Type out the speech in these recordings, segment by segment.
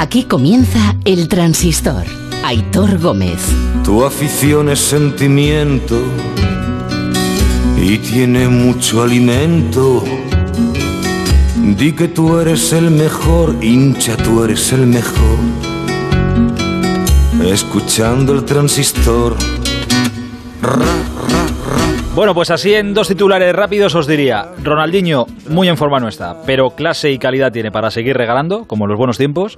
Aquí comienza El Transistor. Aitor Gómez. Tu afición es sentimiento y tiene mucho alimento. Di que tú eres el mejor, hincha, tú eres el mejor. Escuchando el transistor. Bueno, pues así en dos titulares rápidos os diría, Ronaldinho muy en forma no está, pero clase y calidad tiene para seguir regalando, como en los buenos tiempos.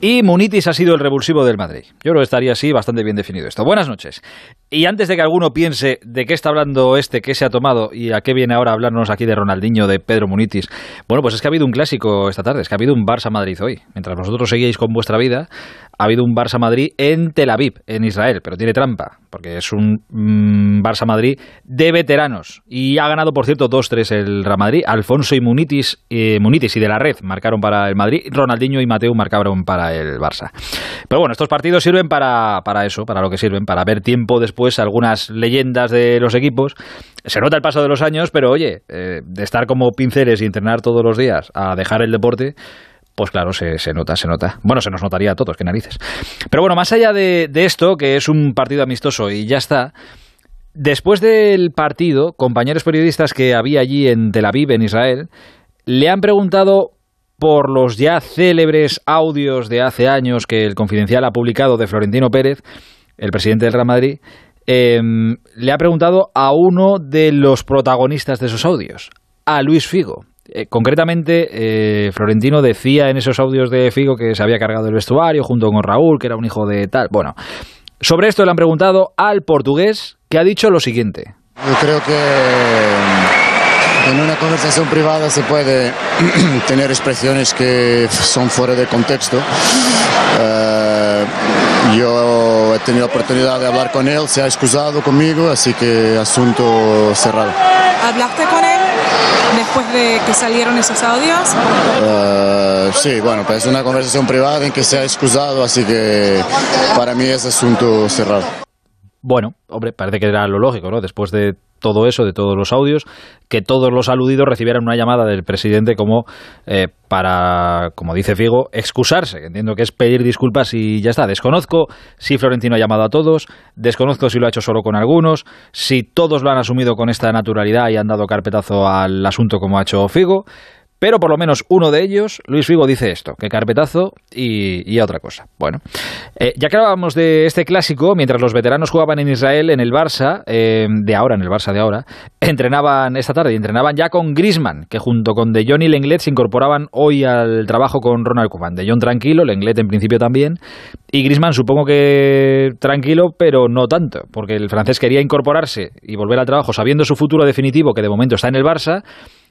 Y Munitis ha sido el revulsivo del Madrid. Yo creo que estaría así bastante bien definido esto. Buenas noches. Y antes de que alguno piense de qué está hablando este, qué se ha tomado y a qué viene ahora a hablarnos aquí de Ronaldinho, de Pedro Munitis, bueno, pues es que ha habido un clásico esta tarde, es que ha habido un Barça-Madrid hoy. Mientras vosotros seguíais con vuestra vida, ha habido un Barça-Madrid en Tel Aviv, en Israel, pero tiene trampa, porque es un mm, Barça-Madrid de veteranos. Y ha ganado, por cierto, 2-3 el Real Madrid. Alfonso y Munitis, eh, Munitis y de la Red marcaron para el Madrid. Ronaldinho y Mateo marcaron para el Barça. Pero bueno, estos partidos sirven para, para eso, para lo que sirven, para ver tiempo después algunas leyendas de los equipos. Se nota el paso de los años, pero oye, eh, de estar como pinceles y entrenar todos los días a dejar el deporte, pues claro, se, se, nota, se nota. Bueno, se nos notaría a todos, qué narices. Pero bueno, más allá de, de, esto, que es un partido amistoso y ya está, después del partido, compañeros periodistas que había allí en Tel Aviv, en Israel, le han preguntado por los ya célebres audios de hace años que el Confidencial ha publicado de Florentino Pérez, el presidente del Real Madrid, eh, le ha preguntado a uno de los protagonistas de esos audios, a Luis Figo. Eh, concretamente, eh, Florentino decía en esos audios de Figo que se había cargado el vestuario junto con Raúl, que era un hijo de tal. Bueno, sobre esto le han preguntado al portugués que ha dicho lo siguiente. Yo creo que en una conversación privada se puede tener expresiones que son fuera de contexto. Uh, yo he tenido la oportunidad de hablar con él, se ha excusado conmigo, así que asunto cerrado. ¿Hablaste con él? Después de que salieron esos audios? Uh, sí, bueno, pues es una conversación privada en que se ha excusado, así que para mí es asunto cerrado. Bueno, hombre, parece que era lo lógico, ¿no? Después de todo eso, de todos los audios, que todos los aludidos recibieran una llamada del presidente como eh, para, como dice Figo, excusarse. Entiendo que es pedir disculpas y ya está. Desconozco si Florentino ha llamado a todos, desconozco si lo ha hecho solo con algunos, si todos lo han asumido con esta naturalidad y han dado carpetazo al asunto como ha hecho Figo. Pero por lo menos uno de ellos, Luis Figo, dice esto, que carpetazo y, y otra cosa. Bueno, eh, ya que hablábamos de este clásico, mientras los veteranos jugaban en Israel, en el Barça, eh, de ahora, en el Barça de ahora, entrenaban esta tarde, entrenaban ya con Grisman, que junto con De Jong y Lenglet se incorporaban hoy al trabajo con Ronald Koeman. De Jong tranquilo, Lenglet en principio también, y Grisman supongo que tranquilo, pero no tanto, porque el francés quería incorporarse y volver al trabajo sabiendo su futuro definitivo, que de momento está en el Barça,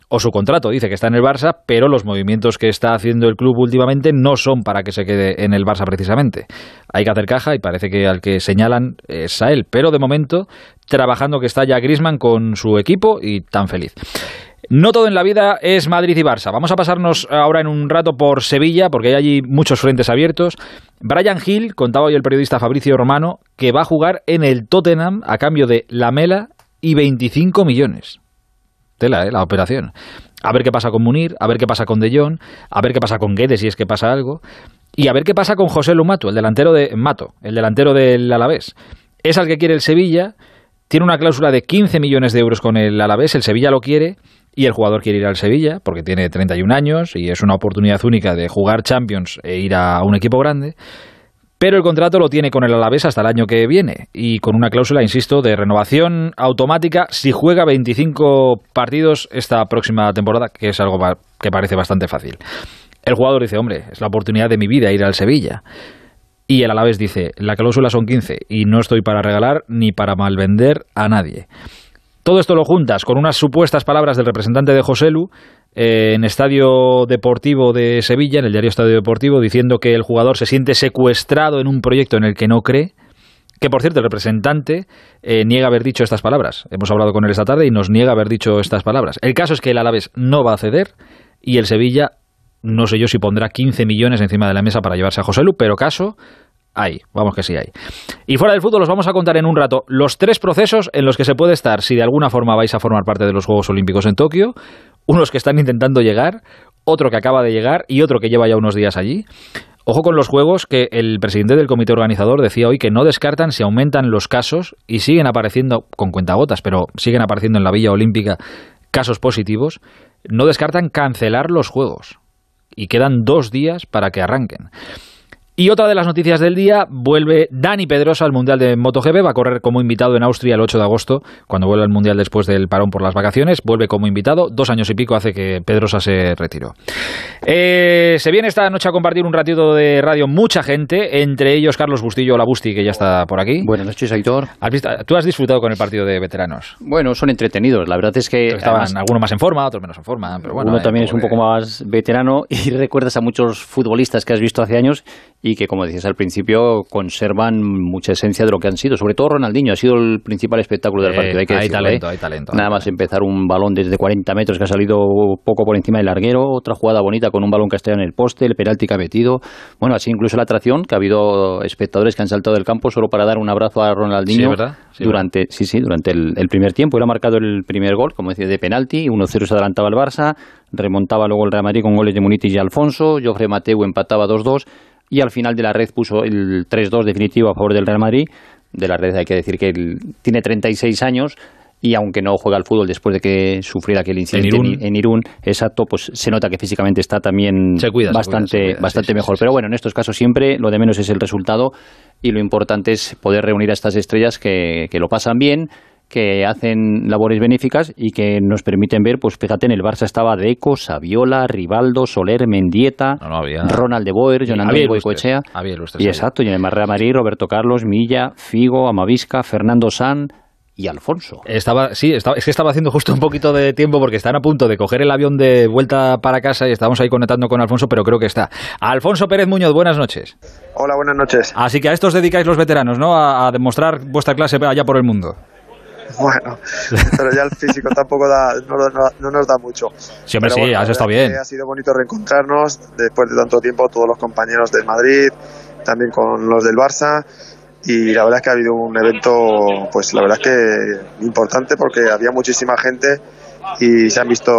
o su contrato dice que está en el Barça, pero los movimientos que está haciendo el club últimamente no son para que se quede en el Barça precisamente. Hay que hacer caja y parece que al que señalan es a él, pero de momento trabajando que está ya Grisman con su equipo y tan feliz. No todo en la vida es Madrid y Barça. Vamos a pasarnos ahora en un rato por Sevilla, porque hay allí muchos frentes abiertos. Brian Hill, contaba hoy el periodista Fabricio Romano, que va a jugar en el Tottenham a cambio de Lamela y 25 millones. Tela, ¿eh? la operación. A ver qué pasa con Munir, a ver qué pasa con De Jong, a ver qué pasa con Guedes si es que pasa algo, y a ver qué pasa con José Lumato, el delantero de Mato, el delantero del Alavés. Es al que quiere el Sevilla, tiene una cláusula de 15 millones de euros con el Alavés, el Sevilla lo quiere y el jugador quiere ir al Sevilla porque tiene 31 años y es una oportunidad única de jugar Champions e ir a un equipo grande pero el contrato lo tiene con el Alavés hasta el año que viene y con una cláusula, insisto, de renovación automática si juega 25 partidos esta próxima temporada, que es algo que parece bastante fácil. El jugador dice, hombre, es la oportunidad de mi vida ir al Sevilla. Y el Alavés dice, la cláusula son 15 y no estoy para regalar ni para malvender a nadie. Todo esto lo juntas con unas supuestas palabras del representante de Joselu eh, en Estadio Deportivo de Sevilla, en el diario Estadio Deportivo, diciendo que el jugador se siente secuestrado en un proyecto en el que no cree. Que por cierto, el representante eh, niega haber dicho estas palabras. Hemos hablado con él esta tarde y nos niega haber dicho estas palabras. El caso es que el Alavés no va a ceder y el Sevilla, no sé yo si pondrá 15 millones encima de la mesa para llevarse a José Lu, pero caso hay, vamos que sí hay. Y fuera del fútbol os vamos a contar en un rato los tres procesos en los que se puede estar si de alguna forma vais a formar parte de los Juegos Olímpicos en Tokio, unos que están intentando llegar, otro que acaba de llegar y otro que lleva ya unos días allí. Ojo con los juegos que el presidente del comité organizador decía hoy que no descartan si aumentan los casos y siguen apareciendo con cuentagotas, pero siguen apareciendo en la Villa Olímpica casos positivos, no descartan cancelar los juegos. Y quedan dos días para que arranquen. Y otra de las noticias del día, vuelve Dani Pedrosa al Mundial de MotoGP, va a correr como invitado en Austria el 8 de agosto, cuando vuelve al Mundial después del parón por las vacaciones, vuelve como invitado, dos años y pico hace que Pedrosa se retiró. Eh, se viene esta noche a compartir un ratito de radio mucha gente, entre ellos Carlos Bustillo Busti, que ya está por aquí. Buenas noches, Aitor. ¿Tú has disfrutado con el partido de veteranos? Bueno, son entretenidos, la verdad es que... Estaban algunos más en forma, otros menos en forma, pero bueno... Uno también es un poco más veterano y recuerdas a muchos futbolistas que has visto hace años y que, como decías al principio, conservan mucha esencia de lo que han sido. Sobre todo Ronaldinho ha sido el principal espectáculo del partido. hay, que hay talento, ¿eh? hay talento. Nada más empezar un balón desde 40 metros que ha salido poco por encima del larguero, otra jugada bonita con un balón que ha estado en el poste, el penalti que ha metido. Bueno, así incluso la atracción, que ha habido espectadores que han saltado del campo solo para dar un abrazo a Ronaldinho. ¿verdad? durante, sí, sí, durante el, primer tiempo. Él ha marcado el primer gol, como decía, de penalti. 1-0 se adelantaba el Barça, remontaba luego el Real Madrid con goles de Munitis y Alfonso. Joffre Mateu empataba 2-2 y al final de la red puso el 3-2 definitivo a favor del Real Madrid. De la red hay que decir que él tiene 36 años y aunque no juega al fútbol después de que sufriera aquel incidente en Irún, exacto, pues se nota que físicamente está también bastante, bastante mejor. Pero bueno, en estos casos siempre lo de menos es el resultado y lo importante es poder reunir a estas estrellas que, que lo pasan bien, que hacen labores benéficas y que nos permiten ver, pues fíjate, en el Barça estaba Deco, Saviola, Rivaldo, Soler, Mendieta, Ronald de Boer, Jonathan Boicoechea. Y exacto, y en el Real Madrid, Roberto Carlos, Milla, Figo, Amavisca, Fernando San, y Alfonso. Estaba, sí, estaba, es que estaba haciendo justo un poquito de tiempo porque están a punto de coger el avión de vuelta para casa y estamos ahí conectando con Alfonso, pero creo que está. Alfonso Pérez Muñoz, buenas noches. Hola, buenas noches. Así que a esto os dedicáis los veteranos, ¿no? A, a demostrar vuestra clase allá por el mundo. Bueno, pero ya el físico tampoco da, no, nos da mucho. Siempre sí, has estado bien. Ha sido bonito reencontrarnos después de tanto tiempo, todos los compañeros del Madrid, también con los del Barça. Y la verdad es que ha habido un evento, pues la verdad es que importante porque había muchísima gente y se han visto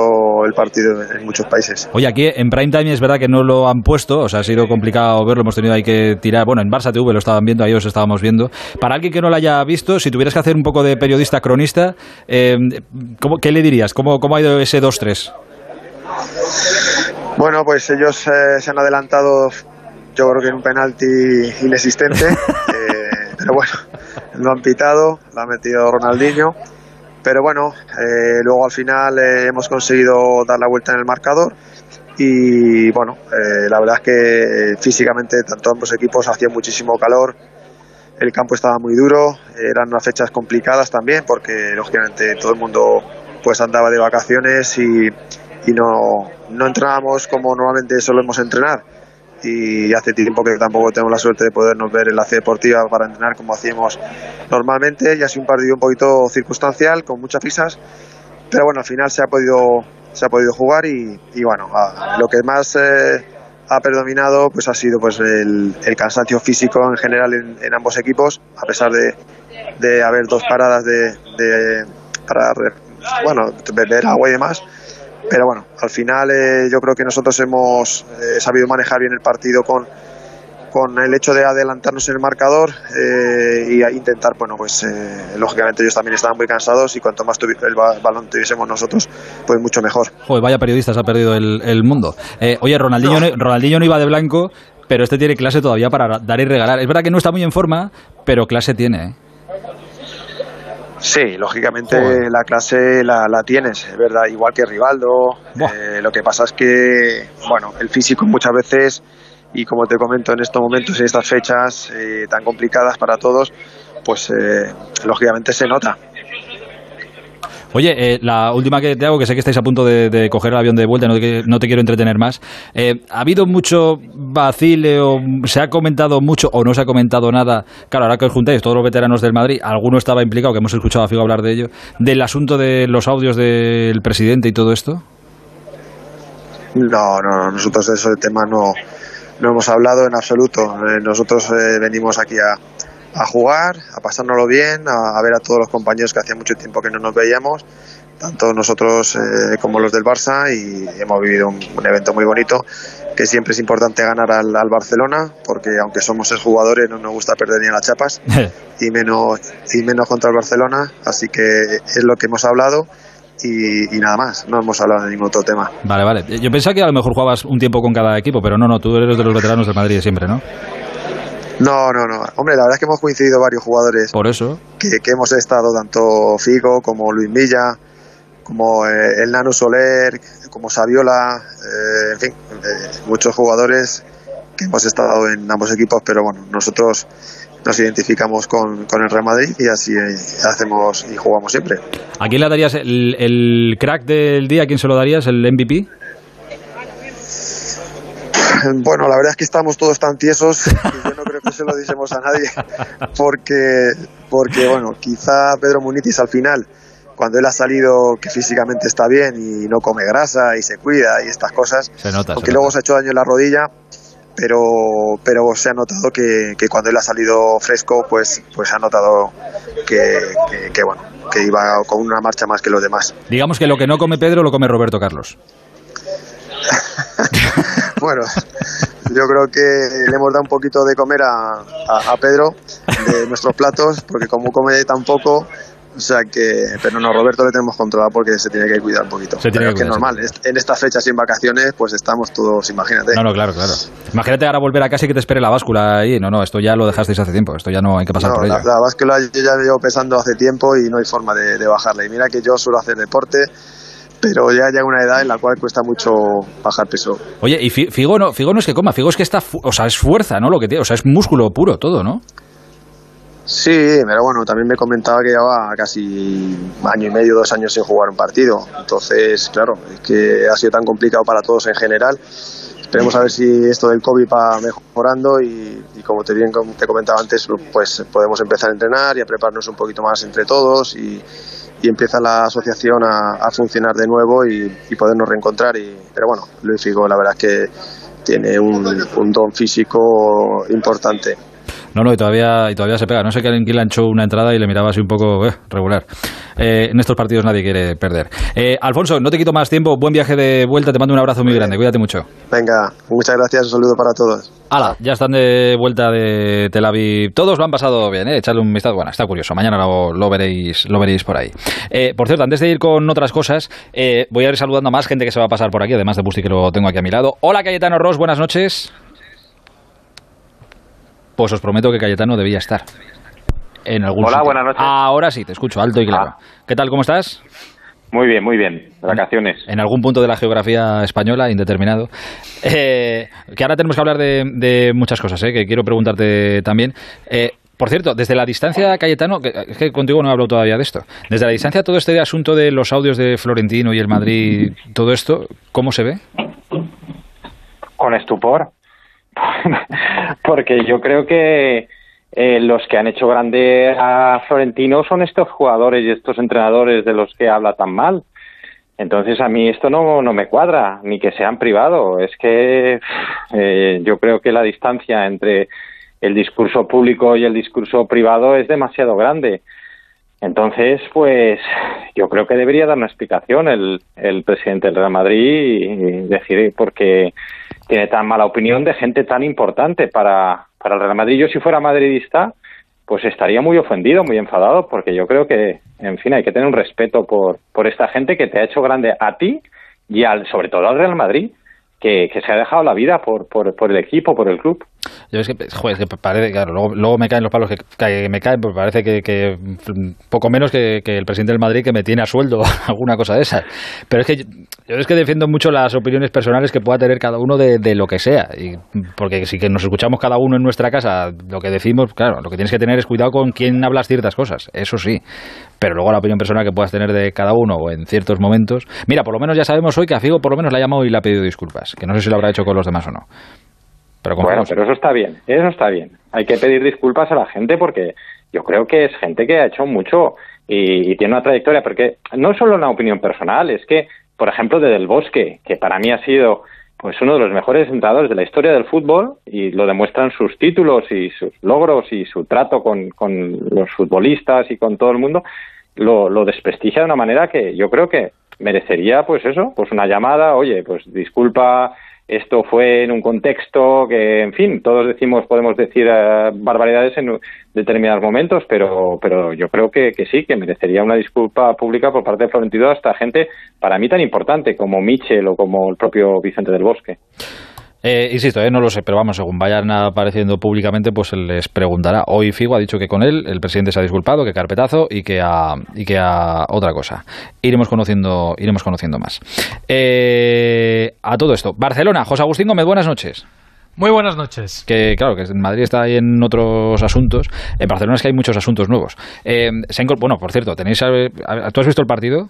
el partido en muchos países. Oye, aquí en Prime Time es verdad que no lo han puesto, o sea, ha sido complicado verlo, hemos tenido ahí que tirar, bueno, en Barça TV lo estaban viendo, ahí os estábamos viendo. Para alguien que no lo haya visto, si tuvieras que hacer un poco de periodista cronista, eh, ¿qué le dirías? ¿Cómo, cómo ha ido ese 2-3? Bueno, pues ellos eh, se han adelantado, yo creo que en un penalti inexistente, eh, pero bueno, lo han pitado, lo ha metido Ronaldinho pero bueno, eh, luego al final eh, hemos conseguido dar la vuelta en el marcador y bueno, eh, la verdad es que físicamente tanto ambos equipos hacía muchísimo calor, el campo estaba muy duro, eran unas fechas complicadas también porque lógicamente todo el mundo pues andaba de vacaciones y, y no, no entrenábamos como normalmente solemos entrenar y hace tiempo que tampoco tenemos la suerte de podernos ver en la C deportiva para entrenar como hacíamos normalmente. Y ha sido un partido un poquito circunstancial con muchas fisas pero bueno al final se ha podido se ha podido jugar y, bueno lo que más eh, ha predominado pues ha sido pues el, cansancio físico en general en, ambos equipos a pesar de, de haber dos paradas de, de para bueno beber agua y demás pero bueno, al final eh, yo creo que nosotros hemos eh, sabido manejar bien el partido con, con el hecho de adelantarnos en el marcador eh, y intentar, bueno, pues lógicamente ellos también estaban muy cansados y cuanto más el balón tuviésemos nosotros, pues mucho mejor. Joder, vaya periodistas ha perdido el, mundo. oye, Ronaldinho no. Ronaldinho no iba de blanco, pero este tiene clase todavía para dar y regalar. Es verdad que no está muy en forma, pero clase tiene. Sí, lógicamente la clase la, la, tienes, es verdad, igual que Rivaldo. Eh, lo que pasa es que, bueno, el físico muchas veces, y como te comento en estos momentos, en estas fechas eh, tan complicadas para todos, pues eh, lógicamente se nota. Oye, eh, la última que te hago, que sé que estáis a punto de, coger el avión de vuelta, no te, no te quiero entretener más. Eh, ¿Ha habido mucho vacile o se ha comentado mucho o no se ha comentado nada? Claro, ahora que os juntáis todos los veteranos del Madrid, alguno estaba implicado, que hemos escuchado a Figo hablar de ello, del asunto de los audios del presidente y todo esto. No, no, nosotros de ese tema no, no hemos hablado en absoluto. Eh, nosotros venimos aquí a, a jugar, a pasárnoslo bien, a, ver a todos los compañeros que hacía mucho tiempo que no nos veíamos tanto nosotros eh, como los del Barça, y hemos vivido un, evento muy bonito, que siempre es importante ganar al, Barcelona, porque aunque somos jugadores no nos gusta perder ni a las chapas, y menos, y menos contra el Barcelona, así que es lo que hemos hablado. Y, nada más, no hemos hablado de ningún otro tema. Vale, vale. Yo pensaba que a lo mejor jugabas un tiempo con cada equipo, pero no, no, tú eres de los veteranos del Madrid siempre, ¿no? No, no, no. Hombre, la verdad es que hemos coincidido varios jugadores. Por eso. Que, hemos estado, tanto Figo como Luis Milla, como eh, el Nano Soler, como Saviola, eh, en fin, eh, muchos jugadores que hemos estado en ambos equipos, pero bueno, nosotros nos identificamos con, con el Real Madrid y así hacemos y jugamos siempre. ¿A quién le darías el, el crack del día? ¿A quién se lo darías? ¿El MVP? Bueno, la verdad es que estamos todos tan tiesos que creo que se lo dijésemos a nadie, porque, porque bueno, quizá Pedro Munitis al final, cuando él ha salido que físicamente está bien y no come grasa y se cuida y estas cosas, se nota, aunque luego se ha hecho daño en la rodilla, pero, pero se ha notado que, que cuando él ha salido fresco, pues, pues ha notado que, que, bueno, que iba con una marcha más que los demás. Digamos que lo que no come Pedro lo come Roberto Carlos. bueno, yo creo que le hemos dado un poquito de comer a, a, Pedro de nuestros platos, porque como come tan poco, o sea que, pero no, Roberto le tenemos controlado porque se tiene que cuidar un poquito. Se tiene que, es normal. En estas fechas en vacaciones, pues estamos todos, imagínate. No, no, claro, claro. Imagínate ahora volver a casa y que te espere la báscula ahí. No, no, esto ya lo dejasteis hace tiempo. Esto ya no hay que pasar por la, La báscula yo ya llevo pesando hace tiempo y no hay forma de, de bajarla. Y mira que yo suelo hacer deporte pero ya llega una edad en la cual cuesta mucho bajar peso. Oye, y Figo no, Figo no es que coma, Figo es que está, o sea, es fuerza, ¿no? Lo que tiene, o sea, es músculo puro todo, ¿no? Sí, pero bueno, también me comentaba que llevaba casi año y medio, dos años sin jugar un partido. Entonces, claro, es que ha sido tan complicado para todos en general. Esperemos a ver si esto del COVID va mejorando y, como te bien te comentaba antes, pues podemos empezar a entrenar y a prepararnos un poquito más entre todos y, y empieza la asociación a, funcionar de nuevo y, podernos reencontrar. Y, pero bueno, Luis Figo la verdad es que tiene un, don físico importante. No, no, y todavía, y todavía se pega. No sé que alguien le una entrada y le miraba así un poco eh, regular. Eh, en estos partidos nadie quiere perder. Eh, Alfonso, no te quito más tiempo. Buen viaje de vuelta. Te mando un abrazo muy grande. Cuídate mucho. Venga, muchas gracias. Un saludo para todos. Hala, ya están de vuelta de Tel Aviv. Todos lo han pasado bien, ¿eh? Echadle un vistazo. Bueno, está curioso. Mañana lo, veréis, lo veréis por ahí. Eh, por cierto, antes de ir con otras cosas, eh, voy a ir saludando a más gente que se va a pasar por aquí, además de Busti, que lo tengo aquí a mi lado. Hola, Cayetano Ross, buenas noches. Pues os prometo que Cayetano debía estar. En algún Hola, buenas noches. Ahora sí, te escucho alto y claro. Ah. ¿Qué tal, cómo estás? Muy bien, muy bien. Vacaciones. En algún punto de la geografía española, indeterminado. Eh, que ahora tenemos que hablar de, muchas cosas, eh, que quiero preguntarte también. Eh, por cierto, desde la distancia, Cayetano, que, es que contigo no hablo todavía de esto, desde la distancia todo este asunto de los audios de Florentino y el Madrid, todo esto, ¿cómo se ve? Con estupor. Porque yo creo que eh, los que han hecho grande a Florentino son estos jugadores y estos entrenadores de los que habla tan mal. Entonces a mí esto no, no me cuadra, ni que sean privado. Es que eh, yo creo que la distancia entre el discurso público y el discurso privado es demasiado grande. Entonces, pues yo creo que debería dar una explicación el, el presidente del Real Madrid y decir por qué tiene tan mala opinión de gente tan importante para, para el Real Madrid. Yo si fuera madridista, pues estaría muy ofendido, muy enfadado, porque yo creo que, en fin, hay que tener un respeto por, por esta gente que te ha hecho grande a ti y al, sobre todo al Real Madrid, que, que se ha dejado la vida por, por, por el equipo, por el club. Yo es que, joder, que parece, claro, luego, me caen los palos que, me caen, porque parece que, poco menos que, el presidente del Madrid que me tiene a sueldo, alguna cosa de esas. Pero es que yo, es que defiendo mucho las opiniones personales que pueda tener cada uno de, lo que sea. Y, porque si que nos escuchamos cada uno en nuestra casa, lo que decimos, claro, lo que tienes que tener es cuidado con quién hablas ciertas cosas, eso sí. Pero luego la opinión personal que puedas tener de cada uno o en ciertos momentos. Mira, por lo menos ya sabemos hoy que a Figo por lo menos le ha llamado y le ha pedido disculpas, que no sé si lo habrá hecho con los demás o no bueno, pero eso está bien, eso está bien. Hay que pedir disculpas a la gente porque yo creo que es gente que ha hecho mucho y, tiene una trayectoria, porque no es solo una opinión personal, es que, por ejemplo, de Del Bosque, que para mí ha sido pues uno de los mejores entrenadores de la historia del fútbol y lo demuestran sus títulos y sus logros y su trato con, con los futbolistas y con todo el mundo, lo, lo desprestigia de una manera que yo creo que merecería, pues eso, pues una llamada, oye, pues disculpa esto fue en un contexto que, en fin, todos decimos, podemos decir eh, barbaridades en determinados momentos, pero, pero yo creo que, que, sí, que merecería una disculpa pública por parte de Florentino a esta gente, para mí tan importante como Michel o como el propio Vicente del Bosque. Eh, insisto, eh, no lo sé, pero vamos, según vayan apareciendo públicamente, pues les preguntará. Hoy Figo ha dicho que con él el presidente se ha disculpado, que carpetazo y que a, y que a otra cosa. Iremos conociendo, iremos conociendo más. Eh, a todo esto, Barcelona, José Agustín Gómez, buenas noches. Muy buenas noches. Que claro, que en Madrid está ahí en otros asuntos. En Barcelona es que hay muchos asuntos nuevos. Eh, bueno, por cierto, tenéis, ¿tú has visto el partido?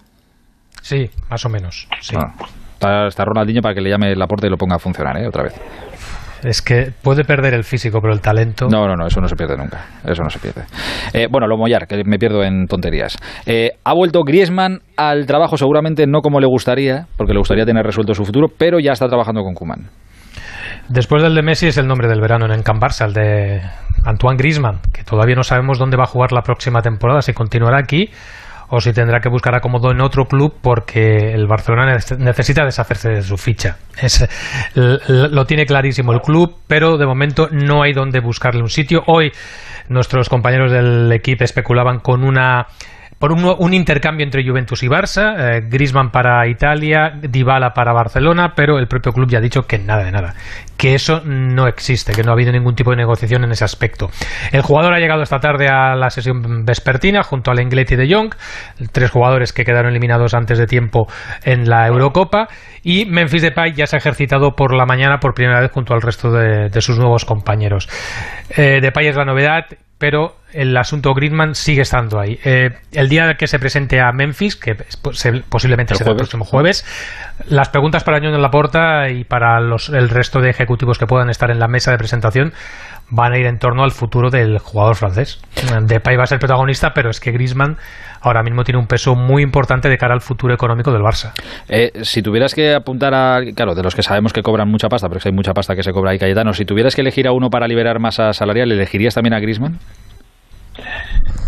Sí, más o menos. Sí. Ah. Está, Ronaldinho para que le llame la puerta y lo ponga a funcionar, ¿eh? Otra vez. Es que puede perder el físico, pero el talento. No, no, no, eso no se pierde nunca. Eso no se pierde. Eh, bueno, lo mollar, que me pierdo en tonterías. Eh, ha vuelto Griezmann al trabajo, seguramente no como le gustaría, porque le gustaría tener resuelto su futuro, pero ya está trabajando con Kuman. Después del de Messi es el nombre del verano en Can Barça, el de Antoine Griezmann, que todavía no sabemos dónde va a jugar la próxima temporada, si continuará aquí o si tendrá que buscar acomodo en otro club porque el Barcelona necesita deshacerse de su ficha. lo tiene clarísimo el club, pero de momento no hay donde buscarle un sitio. Hoy nuestros compañeros del equipo especulaban con una por un, intercambio entre Juventus y Barça, eh, Griezmann para Italia, Dybala para Barcelona, pero el propio club ya ha dicho que nada de nada, que eso no existe, que no ha habido ningún tipo de negociación en ese aspecto. El jugador ha llegado esta tarde a la sesión vespertina junto al Inglés y de Jong, tres jugadores que quedaron eliminados antes de tiempo en la Eurocopa, y Memphis Depay ya se ha ejercitado por la mañana por primera vez junto al resto de, sus nuevos compañeros. Eh, Depay es la novedad, pero el asunto Griezmann sigue estando ahí. Eh, el día que se presente a Memphis, que posiblemente será el próximo jueves, las preguntas para Ñón en la Porta y para los, el resto de ejecutivos que puedan estar en la mesa de presentación van a ir en torno al futuro del jugador francés. Depay va a ser protagonista, pero es que Griezmann ahora mismo tiene un peso muy importante de cara al futuro económico del Barça. Eh, si tuvieras que apuntar a, claro, de los que sabemos que cobran mucha pasta, pero es que hay mucha pasta que se cobra ahí, Cayetano, si tuvieras que elegir a uno para liberar masa salarial, ¿elegirías también a Griezmann?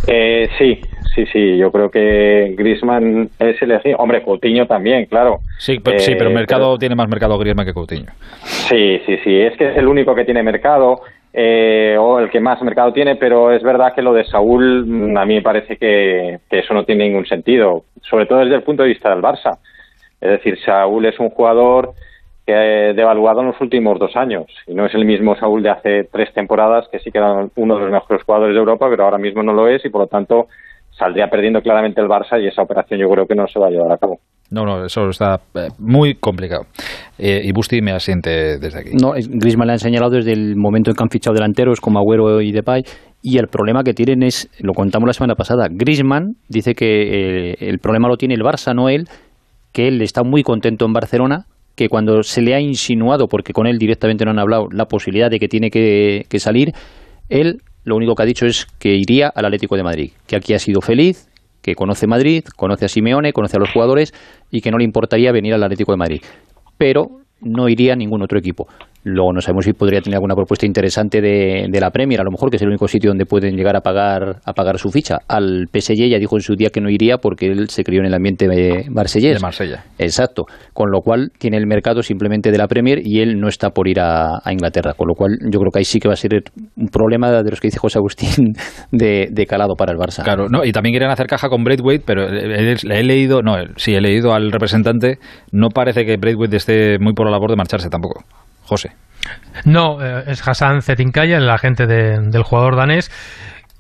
Eh, sí, sí, sí, yo creo que Griezmann es elegido. Hombre, Coutinho también, claro. Sí, pero, sí, pero el eh, mercado tiene más mercado Griezmann que Coutinho. Sí, sí, sí, es que es el único que tiene mercado. Eh, o el que más mercado tiene, pero es verdad que lo de Saúl mm, a mí me parece que, eso no tiene ningún sentido, sobre todo desde el punto de vista del Barça. Es decir, Saúl es un jugador que ha devaluado en los últimos dos años y no es el mismo Saúl de hace tres temporadas que sí que era uno de los mejores jugadores de Europa, pero ahora mismo no lo es y por lo tanto saldría perdiendo claramente el Barça y esa operación yo creo que no se va a llevar a cabo. No, no, eso está eh, muy complicado. Eh, y Busti me asiente desde aquí. No, Griezmann le ha señalado desde el momento en que han fichado delanteros como Agüero y Depay. Y el problema que tienen es, lo contamos la semana pasada, Griezmann dice que eh, el problema lo tiene el Barça, no él, que él está muy contento en Barcelona, que cuando se le ha insinuado, porque con él directamente no han hablado, la posibilidad de que tiene que, que salir, él lo único que ha dicho es que iría al Atlético de Madrid, que aquí ha sido feliz, que conoce Madrid, conoce a Simeone, conoce a los jugadores y que no le importaría venir al Atlético de Madrid. Pero no iría a ningún otro equipo. Luego no sabemos si podría tener alguna propuesta interesante de, de, la Premier, a lo mejor que es el único sitio donde pueden llegar a pagar a pagar su ficha. Al PSG ya dijo en su día que no iría porque él se crió en el ambiente de Marsellés. De Marsella. Exacto. Con lo cual tiene el mercado simplemente de la Premier y él no está por ir a, Inglaterra. Con lo cual yo creo que ahí sí que va a ser un problema de los que dice José Agustín de, calado para el Barça. Claro, no, y también quieren hacer caja con Braithwaite, pero he, he leído, no, sí, he leído al representante, no parece que Braithwaite esté muy por la labor de marcharse tampoco. José. No, eh, es Hassan Zetinkaya, el agente del jugador danés,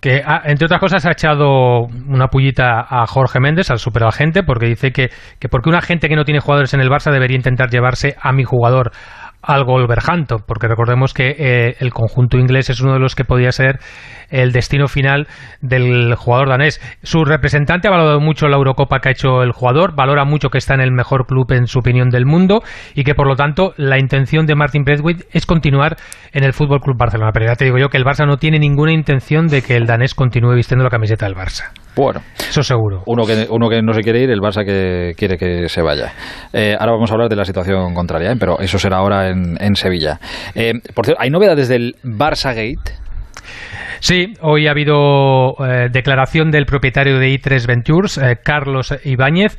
que entre otras cosas ha echado una pullita a Jorge Méndez, al superagente, porque dice que, que porque un agente que no tiene jugadores en el Barça debería intentar llevarse a mi jugador al Wolverhampton, porque recordemos que eh, el conjunto inglés es uno de los que podía ser el destino final del jugador danés. Su representante ha valorado mucho la Eurocopa que ha hecho el jugador, valora mucho que está en el mejor club en su opinión del mundo y que por lo tanto la intención de Martin Braithwaite es continuar en el Fútbol Club Barcelona. Pero ya te digo yo que el Barça no tiene ninguna intención de que el danés continúe vistiendo la camiseta del Barça. Bueno, eso seguro. Uno que, uno que no se quiere ir, el Barça que quiere que se vaya. Eh, ahora vamos a hablar de la situación contraria, ¿eh? pero eso será ahora en, Sevilla. Eh, por cierto, ¿hay novedades del Barça Gate? Sí, hoy ha habido eh, declaración del propietario de I3 Ventures, eh, Carlos Ibáñez.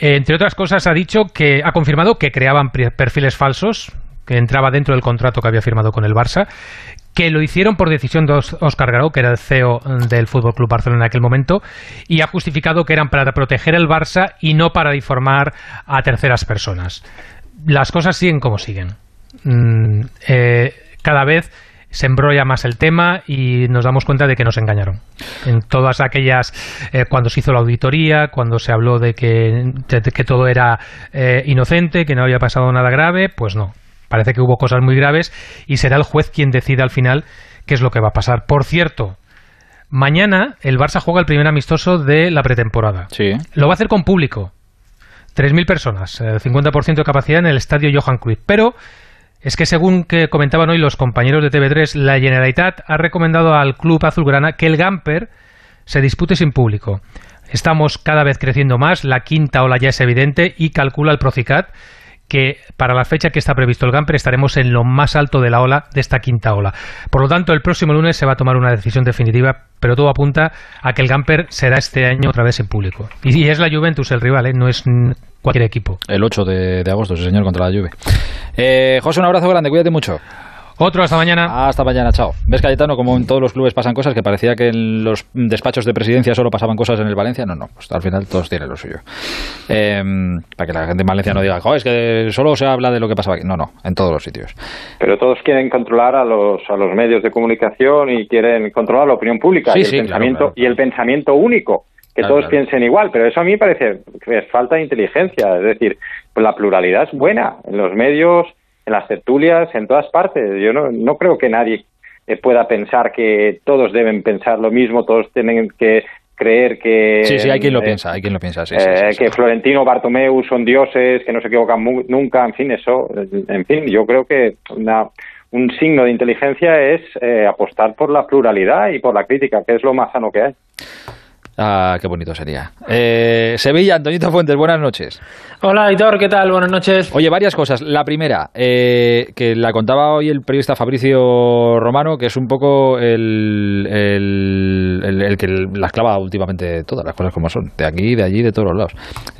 entre otras cosas, ha dicho que ha confirmado que creaban perfiles falsos, que entraba dentro del contrato que había firmado con el Barça, que lo hicieron por decisión de Oscar Garó, que era el CEO del Fútbol Club Barcelona en aquel momento, y ha justificado que eran para proteger el Barça y no para informar a terceras personas. Las cosas siguen como siguen. Mm, eh, cada vez se embrolla más el tema y nos damos cuenta de que nos engañaron. En todas aquellas, eh, cuando se hizo la auditoría, cuando se habló de que, que todo era eh, inocente, que no había pasado nada grave, pues no. Parece que hubo cosas muy graves y será el juez quien decida al final qué es lo que va a pasar. Por cierto, mañana el Barça juega el primer amistoso de la pretemporada. Sí. Lo va a hacer con público. 3.000 personas, el 50% de capacidad en el estadio Johan Cruyff. Pero es que según que comentaban hoy los compañeros de TV3, la Generalitat ha recomendado al club azulgrana que el Gamper se dispute sin público. Estamos cada vez creciendo más, la quinta ola ya es evidente y calcula el Procicat que para la fecha que está previsto el Gamper estaremos en lo más alto de la ola de esta quinta ola. Por lo tanto, el próximo lunes se va a tomar una decisión definitiva, pero todo apunta a que el Gamper será este año otra vez en público. Y, es la Juventus el rival, ¿eh? no es cualquier equipo. El 8 de, agosto, sí señor, contra la Juve. Eh, José, un abrazo grande, cuídate mucho. Otro hasta mañana. Hasta mañana, chao. ¿Ves, Cayetano, como en todos los clubes pasan cosas que parecía que en los despachos de presidencia solo pasaban cosas en el Valencia? No, no, pues al final todos tienen lo suyo. Em, para que la gente en Valencia no diga, es que solo se habla de lo que pasaba aquí. No, no, en todos los sitios. Pero todos quieren controlar a los, a los medios de comunicación y quieren controlar la opinión pública y, el pensamiento, y el pensamiento único que todos piensen igual, pero eso a mí me parece que es falta de inteligencia, es decir, la pluralidad es buena en los medios, en las tertulias, en todas partes. Yo no, no creo que nadie eh, pueda pensar que todos deben pensar lo mismo, todos tienen que creer que... Sí, sí, hay quien lo eh, piensa, hay quien lo piensa, sí, eh, Que Florentino, Bartomeu son dioses, que no se equivocan nunca, en fin, eso, en fin, yo creo que una, un signo de inteligencia es apostar por la pluralidad y por la crítica, que es lo más sano que hay. Ah, qué bonito sería. Eh, Sevilla, Antonito Fuentes, buenas noches. Hola, Hitor, ¿qué tal? Buenas noches. Oye, varias cosas. La primera, eh, que la contaba hoy el periodista Fabricio Romano, que es un poco el, el, que las clava últimamente todas las cosas como son, de aquí, de allí, de todos los lados.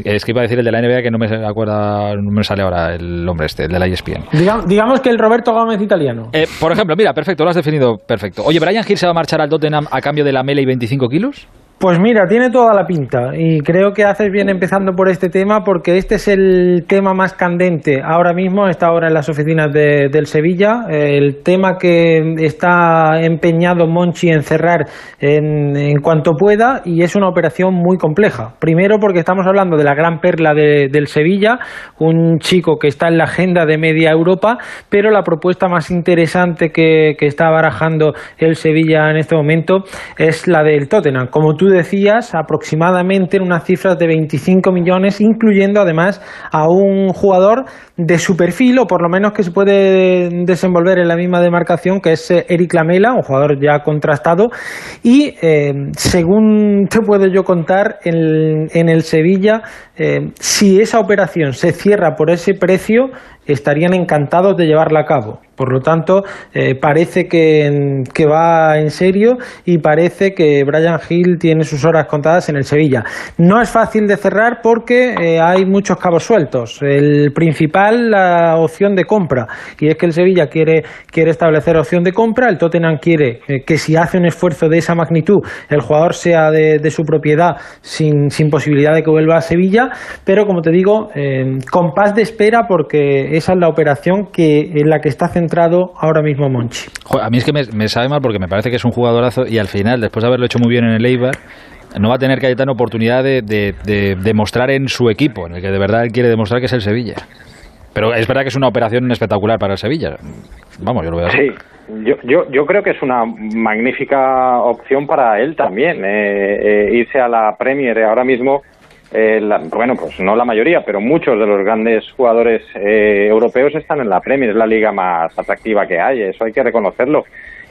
Es que iba a decir el de la NBA, que no me acuerda, no me sale ahora el nombre este, el de la ESPN. digamos que el Roberto Gómez italiano. Eh, por ejemplo, mira, perfecto, lo has definido perfecto. Oye, ¿Brian Hill se va a marchar al Tottenham a cambio de la Mele y 25 kilos? Pues mira, tiene toda la pinta y creo que haces bien empezando por este tema porque este es el tema más candente ahora mismo, está ahora en las oficinas de, del Sevilla, el tema que está empeñado Monchi en cerrar en, en, cuanto pueda y es una operación muy compleja. Primero porque estamos hablando de la gran perla de, del Sevilla, un chico que está en la agenda de media Europa, pero la propuesta más interesante que, que está barajando el Sevilla en este momento es la del Tottenham. Como tú decías, aproximadamente en unas cifras de 25 millones, incluyendo además a un jugador de su perfil, o por lo menos que se puede desenvolver en la misma demarcación, que es eh, Eric Lamela, un jugador ya contrastado. Y eh, según te puedo yo contar, en, en el Sevilla, eh, si esa operación se cierra por ese precio, estarían encantados de llevarla a cabo. Por lo tanto, eh, parece que, que, va en serio y parece que Brian Hill tiene sus horas contadas en el Sevilla. No es fácil de cerrar porque eh, hay muchos cabos sueltos. El principal, la opción de compra. Y es que el Sevilla quiere, quiere establecer opción de compra, el Tottenham quiere eh, que si hace un esfuerzo de esa magnitud, el jugador sea de, su propiedad sin, sin, posibilidad de que vuelva a Sevilla. Pero como te digo, con paz de espera porque esa es la operación que, en la que está centrado ahora mismo Monchi. a mí es que me, sabe mal porque me parece que es un jugadorazo y al final, después de haberlo hecho muy bien en el Eibar, no va a tener Cayetano oportunidad de, de, demostrar en su equipo, en el que de verdad él quiere demostrar que es el Sevilla. Pero es verdad que es una operación espectacular para el Sevilla. Vamos, yo lo veo así. Sí, yo, yo, yo creo que es una magnífica opción para él también. Eh, eh, irse a la Premier ahora mismo eh, bueno, pues no la mayoría, pero muchos de los grandes jugadores eh, europeos están en la Premier, es la liga más atractiva que hay, eso hay que reconocerlo.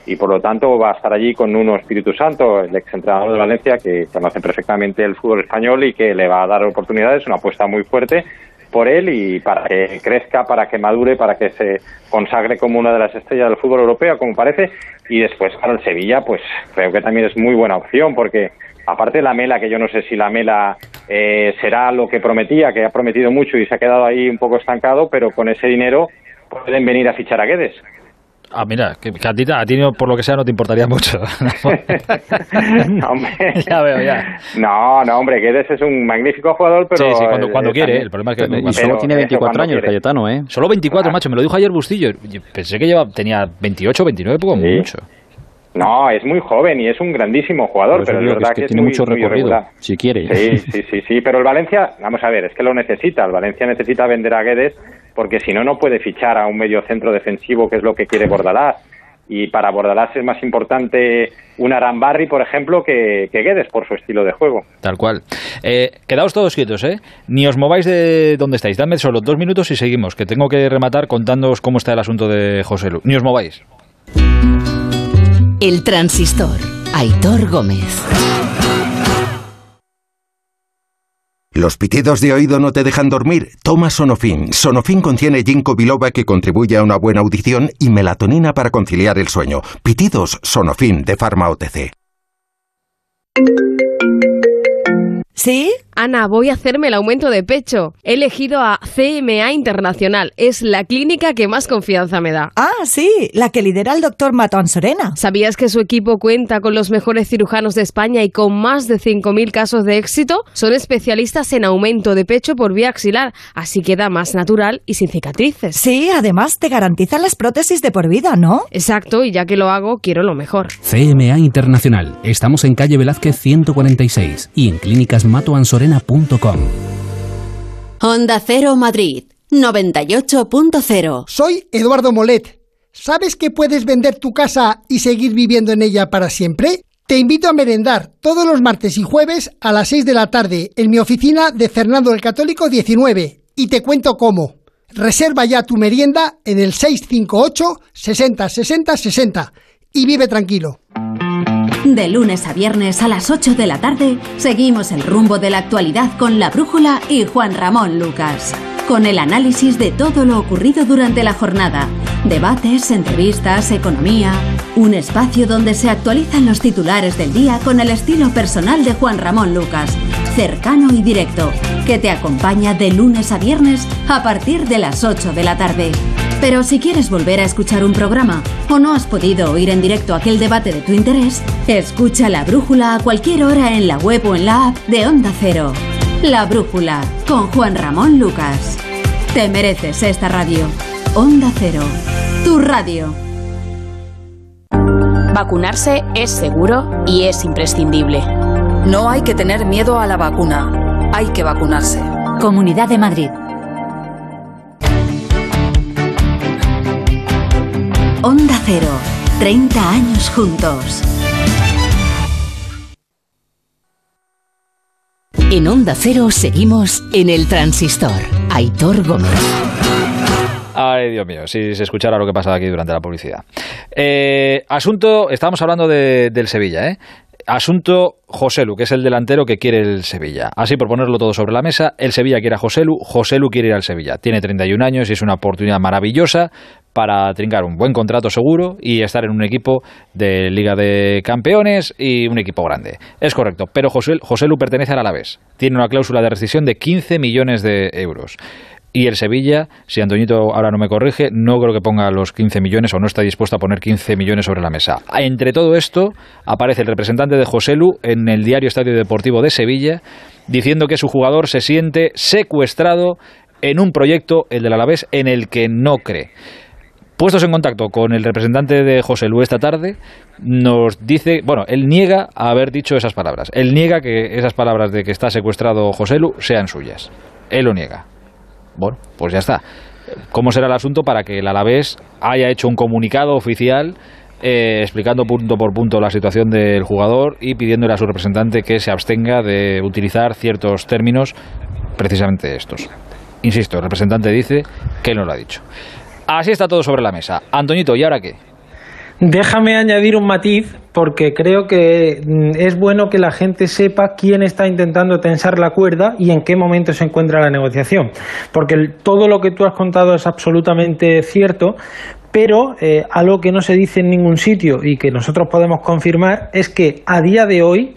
Y por lo tanto va a estar allí con uno Espíritu Santo, el exentrenador de Valencia, que conoce perfectamente el fútbol español y que le va a dar oportunidades, una apuesta muy fuerte por él y para que crezca, para que madure, para que se consagre como una de las estrellas del fútbol europeo, como parece. Y después, para el Sevilla, pues creo que también es muy buena opción, porque aparte de la Mela, que yo no sé si la Mela eh, será lo que prometía, que ha prometido mucho y se ha quedado ahí un poco estancado, pero con ese dinero pueden venir a fichar a Guedes. Ah, mira, que, a, ti, a ti por lo que sea no te importaría mucho. no, hombre. ya veo, ya. No, no, hombre, Guedes es un magnífico jugador, pero... Sí, sí, cuando, cuando quiere, el problema es que... Y solo tiene 24 años, Cayetano, ¿eh? Solo 24, macho, me lo dijo ayer Bustillo. Pensé que lleva, tenía 28, 29, poco mucho. No, es muy joven y es un grandísimo jugador, pero es verdad que, tiene mucho recorrido, si quiere. Sí, sí, sí, sí, pero el Valencia, vamos a ver, es que lo necesita. El Valencia necesita vender a Guedes porque si no, no puede fichar a un medio centro defensivo, que es lo que quiere Bordalás. Y para Bordalás es más importante un Arambarri, por ejemplo, que, que Guedes por su estilo de juego. Tal cual. Eh, quedaos todos quietos, ¿eh? Ni os mováis de donde estáis. Dame solo dos minutos y seguimos, que tengo que rematar contándoos cómo está el asunto de José Lu. Ni os mováis. El transistor. Aitor Gómez. ¿Los pitidos de oído no te dejan dormir? Toma Sonofin. Sonofin contiene ginkgo biloba que contribuye a una buena audición y melatonina para conciliar el sueño. Pitidos Sonofin de Pharma OTC. ¿Sí? Ana, voy a hacerme el aumento de pecho. He elegido a CMA Internacional. Es la clínica que más confianza me da. Ah, sí, la que lidera el doctor Matón Sorena. ¿Sabías que su equipo cuenta con los mejores cirujanos de España y con más de 5.000 casos de éxito? Son especialistas en aumento de pecho por vía axilar, así queda más natural y sin cicatrices. Sí, además te garantizan las prótesis de por vida, ¿no? Exacto, y ya que lo hago, quiero lo mejor. CMA Internacional. Estamos en calle Velázquez 146 y en clínicas matoansorena.com. Onda Cero Madrid 98.0. Soy Eduardo Molet. ¿Sabes que puedes vender tu casa y seguir viviendo en ella para siempre? Te invito a merendar todos los martes y jueves a las 6 de la tarde en mi oficina de Fernando el Católico 19 y te cuento cómo. Reserva ya tu merienda en el 658 60 60 60 y vive tranquilo. De lunes a viernes a las 8 de la tarde, seguimos el rumbo de la actualidad con La Brújula y Juan Ramón Lucas. Con el análisis de todo lo ocurrido durante la jornada. Debates, entrevistas, economía. Un espacio donde se actualizan los titulares del día con el estilo personal de Juan Ramón Lucas. Cercano y directo. Que te acompaña de lunes a viernes a partir de las 8 de la tarde. Pero si quieres volver a escuchar un programa o no has podido oír en directo aquel debate de tu interés, escucha La Brújula a cualquier hora en la web o en la app de Onda Cero. La Brújula con Juan Ramón Lucas. Te mereces esta radio. Onda Cero, tu radio. Vacunarse es seguro y es imprescindible. No hay que tener miedo a la vacuna. Hay que vacunarse. Comunidad de Madrid. Onda Cero, 30 años juntos. En Onda Cero seguimos en el transistor. Aitor Gómez. Ay, Dios mío, si se escuchara lo que pasaba aquí durante la publicidad. Eh, asunto, estábamos hablando de, del Sevilla, ¿eh? Asunto Joselu, que es el delantero que quiere el Sevilla. Así por ponerlo todo sobre la mesa, el Sevilla quiere a Joselu, Joselu quiere ir al Sevilla. Tiene 31 años y es una oportunidad maravillosa para trincar un buen contrato seguro y estar en un equipo de Liga de Campeones y un equipo grande. Es correcto, pero José, Joselu pertenece al Alavés. Tiene una cláusula de rescisión de 15 millones de euros. Y el Sevilla, si Antoñito ahora no me corrige, no creo que ponga los 15 millones o no está dispuesto a poner 15 millones sobre la mesa. Entre todo esto, aparece el representante de Joselu en el diario Estadio Deportivo de Sevilla diciendo que su jugador se siente secuestrado en un proyecto, el del Alavés, en el que no cree. Puestos en contacto con el representante de José Lu esta tarde, nos dice, bueno, él niega haber dicho esas palabras. Él niega que esas palabras de que está secuestrado José Lu sean suyas. Él lo niega. Bueno, pues ya está. ¿Cómo será el asunto para que el Alavés haya hecho un comunicado oficial eh, explicando punto por punto la situación del jugador y pidiéndole a su representante que se abstenga de utilizar ciertos términos, precisamente estos? Insisto, el representante dice que él no lo ha dicho. Así está todo sobre la mesa. Antoñito, ¿y ahora qué? Déjame añadir un matiz porque creo que mm, es bueno que la gente sepa quién está intentando tensar la cuerda y en qué momento se encuentra la negociación. Porque todo lo que tú has contado es absolutamente cierto, pero eh, algo que no se dice en ningún sitio y que nosotros podemos confirmar es que a día de hoy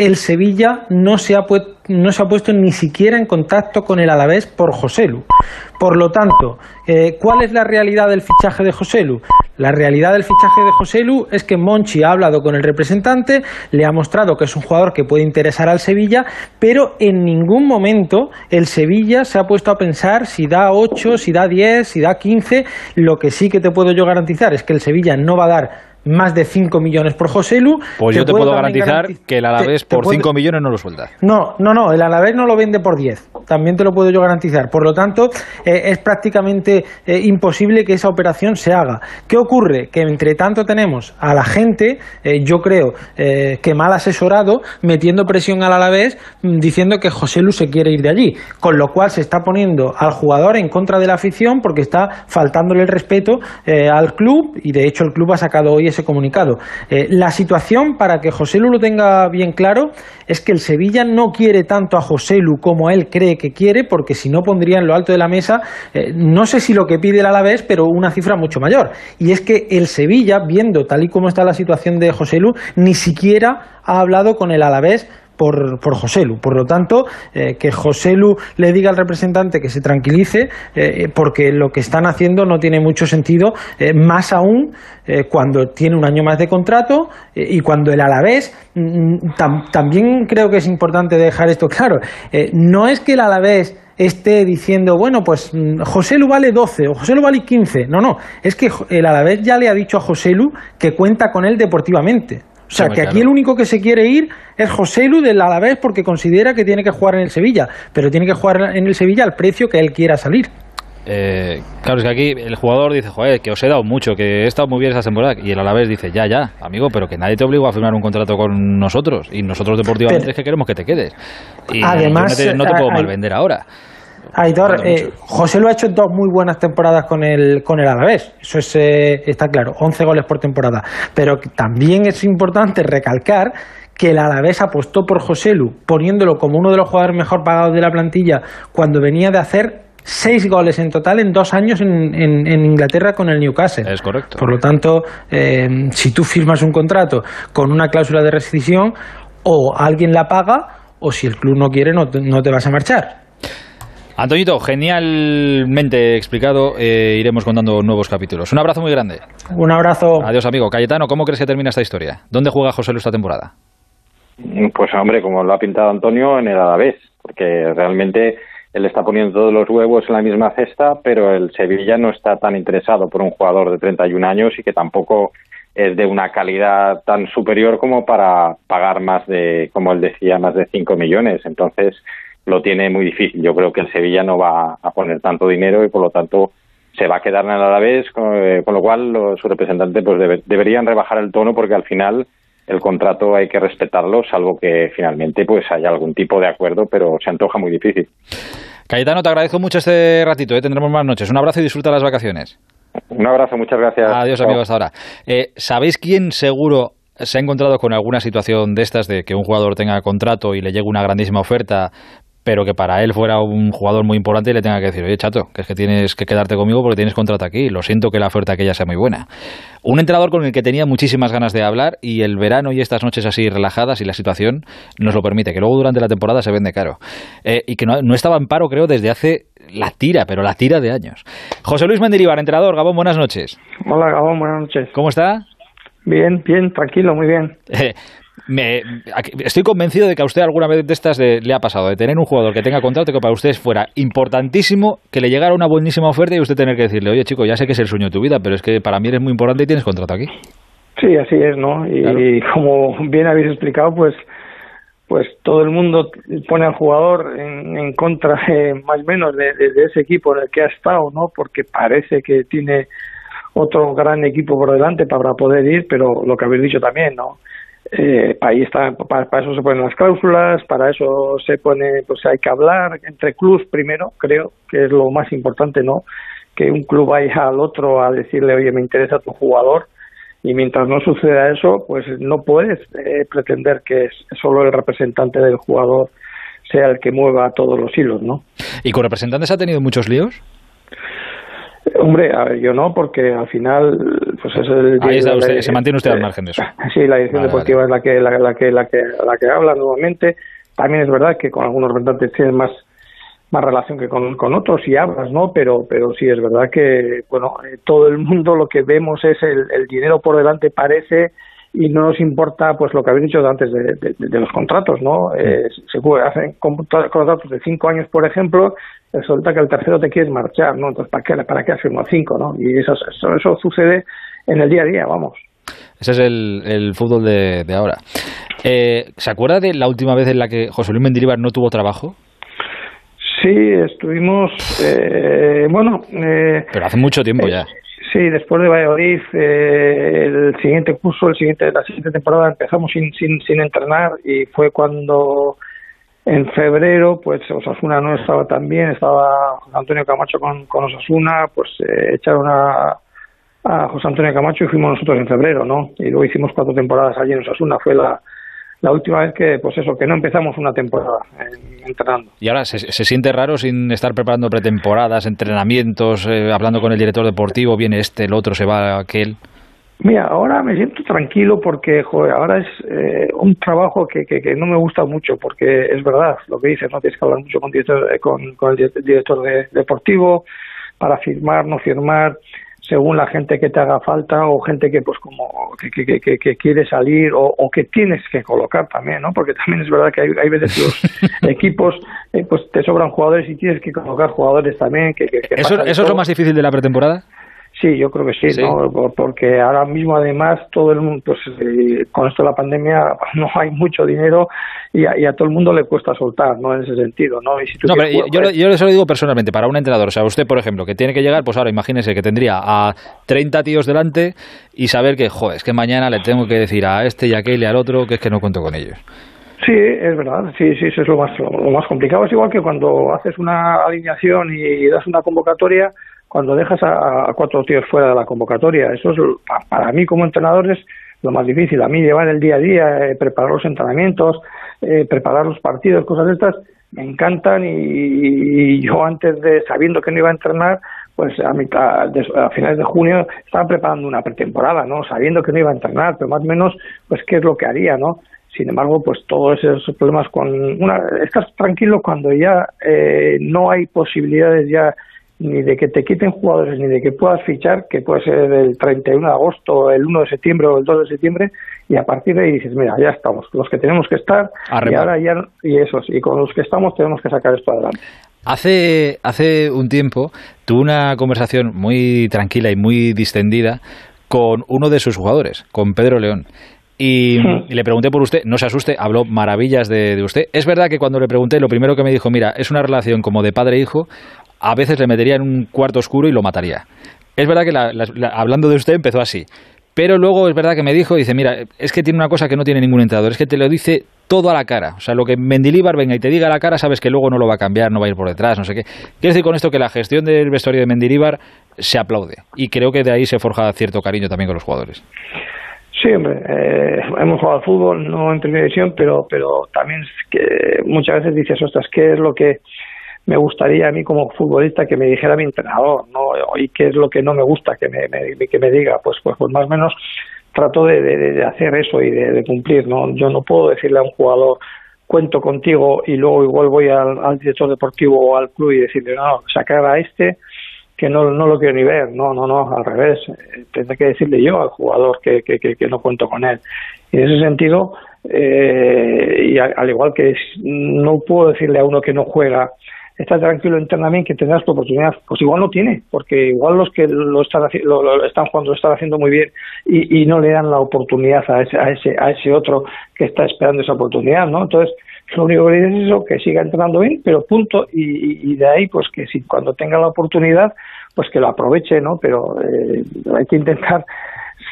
el Sevilla no se ha, no se ha puesto ni siquiera en contacto con el Alavés por Joselu. Por lo tanto, eh, ¿cuál es la realidad del fichaje de Joselu? La realidad del fichaje de Joselu es que Monchi ha hablado con el representante, le ha mostrado que es un jugador que puede interesar al Sevilla, pero en ningún momento el Sevilla se ha puesto a pensar si da 8, si da 10, si da 15. Lo que sí que te puedo yo garantizar es que el Sevilla no va a dar más de 5 millones por Joselu. Pues yo te puedo garantizar que el Alavés por 5 millones no lo suelta. No, no, no, el Alavés no lo vende por 10. También te lo puedo yo garantizar. Por lo tanto, eh, es prácticamente eh, imposible que esa operación se haga. ¿Qué ocurre? Que entre tanto tenemos a la gente, eh, yo creo que mal asesorado, metiendo presión al Alavés, mm, diciendo que Joselu se quiere ir de allí. Con lo cual se está poniendo al jugador en contra de la afición porque está faltándole el respeto al club y de hecho el club ha sacado hoy ese comunicado. Eh, la situación, para que José Lu lo tenga bien claro, es que el Sevilla no quiere tanto a José Lu como él cree que quiere, porque si no pondría en lo alto de la mesa, eh, no sé si lo que pide el Alavés, pero una cifra mucho mayor. Y es que el Sevilla, viendo tal y como está la situación de José Lu, ni siquiera ha hablado con el Alavés por, por Joselu. Por lo tanto, eh, que Joselu le diga al representante que se tranquilice, eh, porque lo que están haciendo no tiene mucho sentido, eh, más aún cuando tiene un año más de contrato y cuando el Alavés, mm, también creo que es importante dejar esto claro, no es que el Alavés esté diciendo, bueno, pues mm, Joselu vale 12 o Joselu vale 15. No, no, es que el Alavés ya le ha dicho a Joselu que cuenta con él deportivamente. O sea, que aquí el único que se quiere ir es José Lu del Alavés porque considera que tiene que jugar en el Sevilla, pero tiene que jugar en el Sevilla al precio que él quiera salir. Eh, claro, es que aquí el jugador dice, joder, que os he dado mucho, que he estado muy bien esta temporada. Y el Alavés dice, ya, ya, amigo, pero que nadie te obligó a firmar un contrato con nosotros. Y nosotros deportivamente es que queremos que te quedes. Y además, no te, puedo mal vender ahora. Eh, José lo ha hecho dos muy buenas temporadas con el, con el Alavés, eso es, eh, está claro, 11 goles por temporada. Pero también es importante recalcar que el Alavés apostó por José Lu, poniéndolo como uno de los jugadores mejor pagados de la plantilla cuando venía de hacer seis goles en total en dos años en, en, Inglaterra con el Newcastle. Es correcto. Por lo tanto, eh, si tú firmas un contrato con una cláusula de rescisión, o alguien la paga, o si el club no quiere, no te vas a marchar. Antoñito, genialmente explicado. Eh, iremos contando nuevos capítulos. Un abrazo muy grande. Un abrazo. Adiós, amigo. Cayetano, ¿cómo crees que termina esta historia? ¿Dónde juega José Luis esta temporada? Pues, hombre, como lo ha pintado Antonio, en el Alavés. Porque realmente él está poniendo todos los huevos en la misma cesta, pero el Sevilla no está tan interesado por un jugador de 31 años y que tampoco es de una calidad tan superior como para pagar más de, como él decía, más de 5 millones. Entonces, lo tiene muy difícil. Yo creo que el Sevilla no va a poner tanto dinero y por lo tanto se va a quedar en el Alavés, con, eh, con lo cual los, sus representantes pues deberían rebajar el tono porque al final el contrato hay que respetarlo, salvo que finalmente pues haya algún tipo de acuerdo, pero se antoja muy difícil. Cayetano, te agradezco mucho este ratito, ¿eh? tendremos más noches. Un abrazo y disfruta las vacaciones. Un abrazo, muchas gracias. Adiós, amigos, hasta ahora. Eh, ¿Sabéis quién seguro se ha encontrado con alguna situación de estas, de que un jugador tenga contrato y le llegue una grandísima oferta, pero que para él fuera un jugador muy importante y le tenga que decir, oye, chato, que es que tienes que quedarte conmigo porque tienes contrato aquí, lo siento que la oferta aquella sea muy buena. Un entrenador con el que tenía muchísimas ganas de hablar y el verano y estas noches así relajadas y la situación nos lo permite, que luego durante la temporada se vende caro. Eh, y que no, no estaba en paro, creo, desde hace la tira, pero la tira de años. José Luis Mendilibar, entrenador, Gabón, buenas noches. Hola, Gabón, buenas noches. ¿Cómo está? Bien, bien, tranquilo, muy bien. Eh, me, estoy convencido de que a usted alguna vez de estas le ha pasado, de tener un jugador que tenga contrato que para usted fuera importantísimo, que le llegara una buenísima oferta y usted tener que decirle, oye chico, ya sé que es el sueño de tu vida, pero es que para mí eres muy importante y tienes contrato aquí. Sí, así es, ¿no? Y, como bien habéis explicado, pues pues todo el mundo pone al jugador en, contra eh, más o menos de, de, ese equipo en el que ha estado, ¿no? Porque parece que tiene otro gran equipo por delante para poder ir, pero lo que habéis dicho también, ¿no? Eh, ahí está, para, eso se ponen las cláusulas, para eso se pone, pues hay que hablar entre clubes primero, creo que es lo más importante, ¿no? Que un club vaya al otro a decirle, oye, me interesa tu jugador y mientras no suceda eso, pues no puedes eh, pretender que solo el representante del jugador sea el que mueva todos los hilos, ¿no? ¿Y con representantes ha tenido muchos líos? Hombre, a ver, yo no, porque al final, pues es el. Ahí se mantiene usted al margen de eso. Sí, la edición deportiva es la que, la, la, que, la que, la que habla nuevamente. También es verdad que con algunos representantes tienen más más relación que con, con otros y hablas, ¿no? Pero, pero sí es verdad que, bueno, eh, todo el mundo lo que vemos es el, el dinero por delante parece y no nos importa pues lo que habéis dicho antes de, de, los contratos, ¿no? Eh, se hacen contratos de cinco años, por ejemplo, resulta que el tercero te quieres marchar, ¿no? Entonces, ¿para qué, para qué hacer unos cinco, no? Y eso, eso, eso, sucede en el día a día, vamos. Ese es el, el fútbol de, de ahora. Eh, ¿Se acuerda de la última vez en la que José Luis Mendilibar no tuvo trabajo? Sí, estuvimos, eh, bueno... Eh, Pero hace mucho tiempo ya. Sí, después de Valladolid, eh, el siguiente curso, el siguiente, la siguiente temporada empezamos sin, sin, sin entrenar y fue cuando en febrero, pues Osasuna no estaba tan bien, estaba José Antonio Camacho con, con Osasuna, pues eh, echaron a, a José Antonio Camacho y fuimos nosotros en febrero, ¿no? Y luego hicimos cuatro temporadas allí en Osasuna, fue la, la última vez que, pues eso, que no empezamos una temporada entrenando. Y ahora, ¿se, ¿se, siente raro sin estar preparando pretemporadas, entrenamientos, eh, hablando con el director deportivo, viene este, el otro, se va aquel? Mira, ahora me siento tranquilo porque, joder, ahora es eh, un trabajo que, que, que, no me gusta mucho porque es verdad lo que dices, no tienes que hablar mucho con, director, con, con el director de, deportivo para firmar, no firmar, según la gente que te haga falta o gente que pues como que, que, que, que quiere salir o, o, que tienes que colocar también, ¿no? Porque también es verdad que hay, hay veces los equipos eh, pues te sobran jugadores y tienes que colocar jugadores también. Que, ¿Eso, ¿Eso es lo más difícil de la pretemporada? Sí, yo creo que sí, sí, ¿no? Porque ahora mismo, además, todo el mundo, pues eh, con esto de la pandemia, no hay mucho dinero y a, y a, todo el mundo le cuesta soltar, ¿no? En ese sentido, ¿no? Y si tú no, pero jugar, yo, pues... yo, yo, lo digo personalmente, para un entrenador, o sea, usted, por ejemplo, que tiene que llegar, pues ahora imagínese que tendría a 30 tíos delante y saber que, joder, es que mañana le tengo que decir a este y a aquel y al otro que es que no cuento con ellos. Sí, es verdad, sí, sí, eso es lo más, lo más complicado. Es igual que cuando haces una alineación y das una convocatoria, cuando dejas a, a, cuatro tíos fuera de la convocatoria. Eso es, para mí como entrenador es lo más difícil. A mí llevar el día a día, eh, preparar los entrenamientos, eh, preparar los partidos, cosas de estas, me encantan y, y, yo antes de, sabiendo que no iba a entrenar, pues a, mitad, a finales de junio estaba preparando una pretemporada, ¿no? Sabiendo que no iba a entrenar, pero más o menos, pues qué es lo que haría, ¿no? Sin embargo, pues todos esos problemas con una, estás tranquilo cuando ya eh, no hay posibilidades ya ni de que te quiten jugadores, ni de que puedas fichar, que puede ser el 31 de agosto, el 1 de septiembre o el 2 de septiembre, y a partir de ahí dices, mira, ya estamos, los que tenemos que estar, y ahora ya, y esos, y con los que estamos tenemos que sacar esto adelante. Hace, hace un tiempo tuve una conversación muy tranquila y muy distendida con uno de sus jugadores, con Pedro León. Y, y, le pregunté por usted, no se asuste, habló maravillas de, de, usted. Es verdad que cuando le pregunté, lo primero que me dijo, mira, es una relación como de padre e hijo, a veces le metería en un cuarto oscuro y lo mataría. Es verdad que la, la, la, hablando de usted empezó así, pero luego es verdad que me dijo, dice, mira, es que tiene una cosa que no tiene ningún entrenador, es que te lo dice todo a la cara. O sea, lo que Mendilíbar venga y te diga a la cara, sabes que luego no lo va a cambiar, no va a ir por detrás, no sé qué. Quiero decir con esto que la gestión del vestuario de Mendilíbar se aplaude y creo que de ahí se forja cierto cariño también con los jugadores. Sí, hombre, eh, hemos jugado al fútbol, no en primera división, pero, pero también que muchas veces dices, ostras, ¿qué es lo que me gustaría a mí como futbolista que me dijera mi entrenador, ¿no? Y qué es lo que no me gusta que me, que me diga, pues, pues, pues más o menos trato de, de, de hacer eso y de, cumplir, ¿no? Yo no puedo decirle a un jugador cuento contigo y luego igual voy al, al director deportivo o al club y decirle, no, sacar a este que no, no lo quiero ni ver, no, no, no, al revés, tendré que decirle yo al jugador que, que, que, que no cuento con él. Y en ese sentido, eh, y al igual que no puedo decirle a uno que no juega, está tranquilo internamente que tendrás tu oportunidad, pues igual no tiene, porque igual los que lo están, lo, lo están jugando lo están haciendo muy bien y, y, no le dan la oportunidad a ese, a ese, a ese otro que está esperando esa oportunidad, ¿no? Entonces, lo único que dices es eso, que siga entrenando bien, pero punto, y, y, de ahí, pues que si cuando tenga la oportunidad, pues que lo aproveche, ¿no? Pero eh, hay que intentar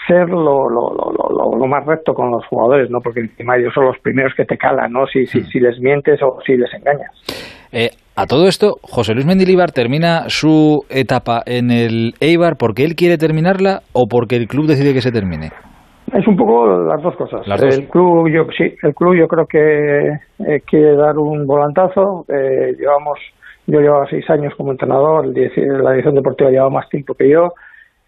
ser lo, lo, lo, lo, más recto con los jugadores, ¿no? Porque encima ellos son los primeros que te calan, ¿no? Si, si, si les mientes o si les engañas. Eh, a todo esto, José Luis Mendilibar termina su etapa en el Eibar porque él quiere terminarla o porque el club decide que se termine. Es un poco las dos cosas. Las dos. El club, yo sí, el club yo creo que eh, quiere dar un volantazo. Eh, llevamos, yo llevaba seis años como entrenador, la dirección deportiva lleva más tiempo que yo.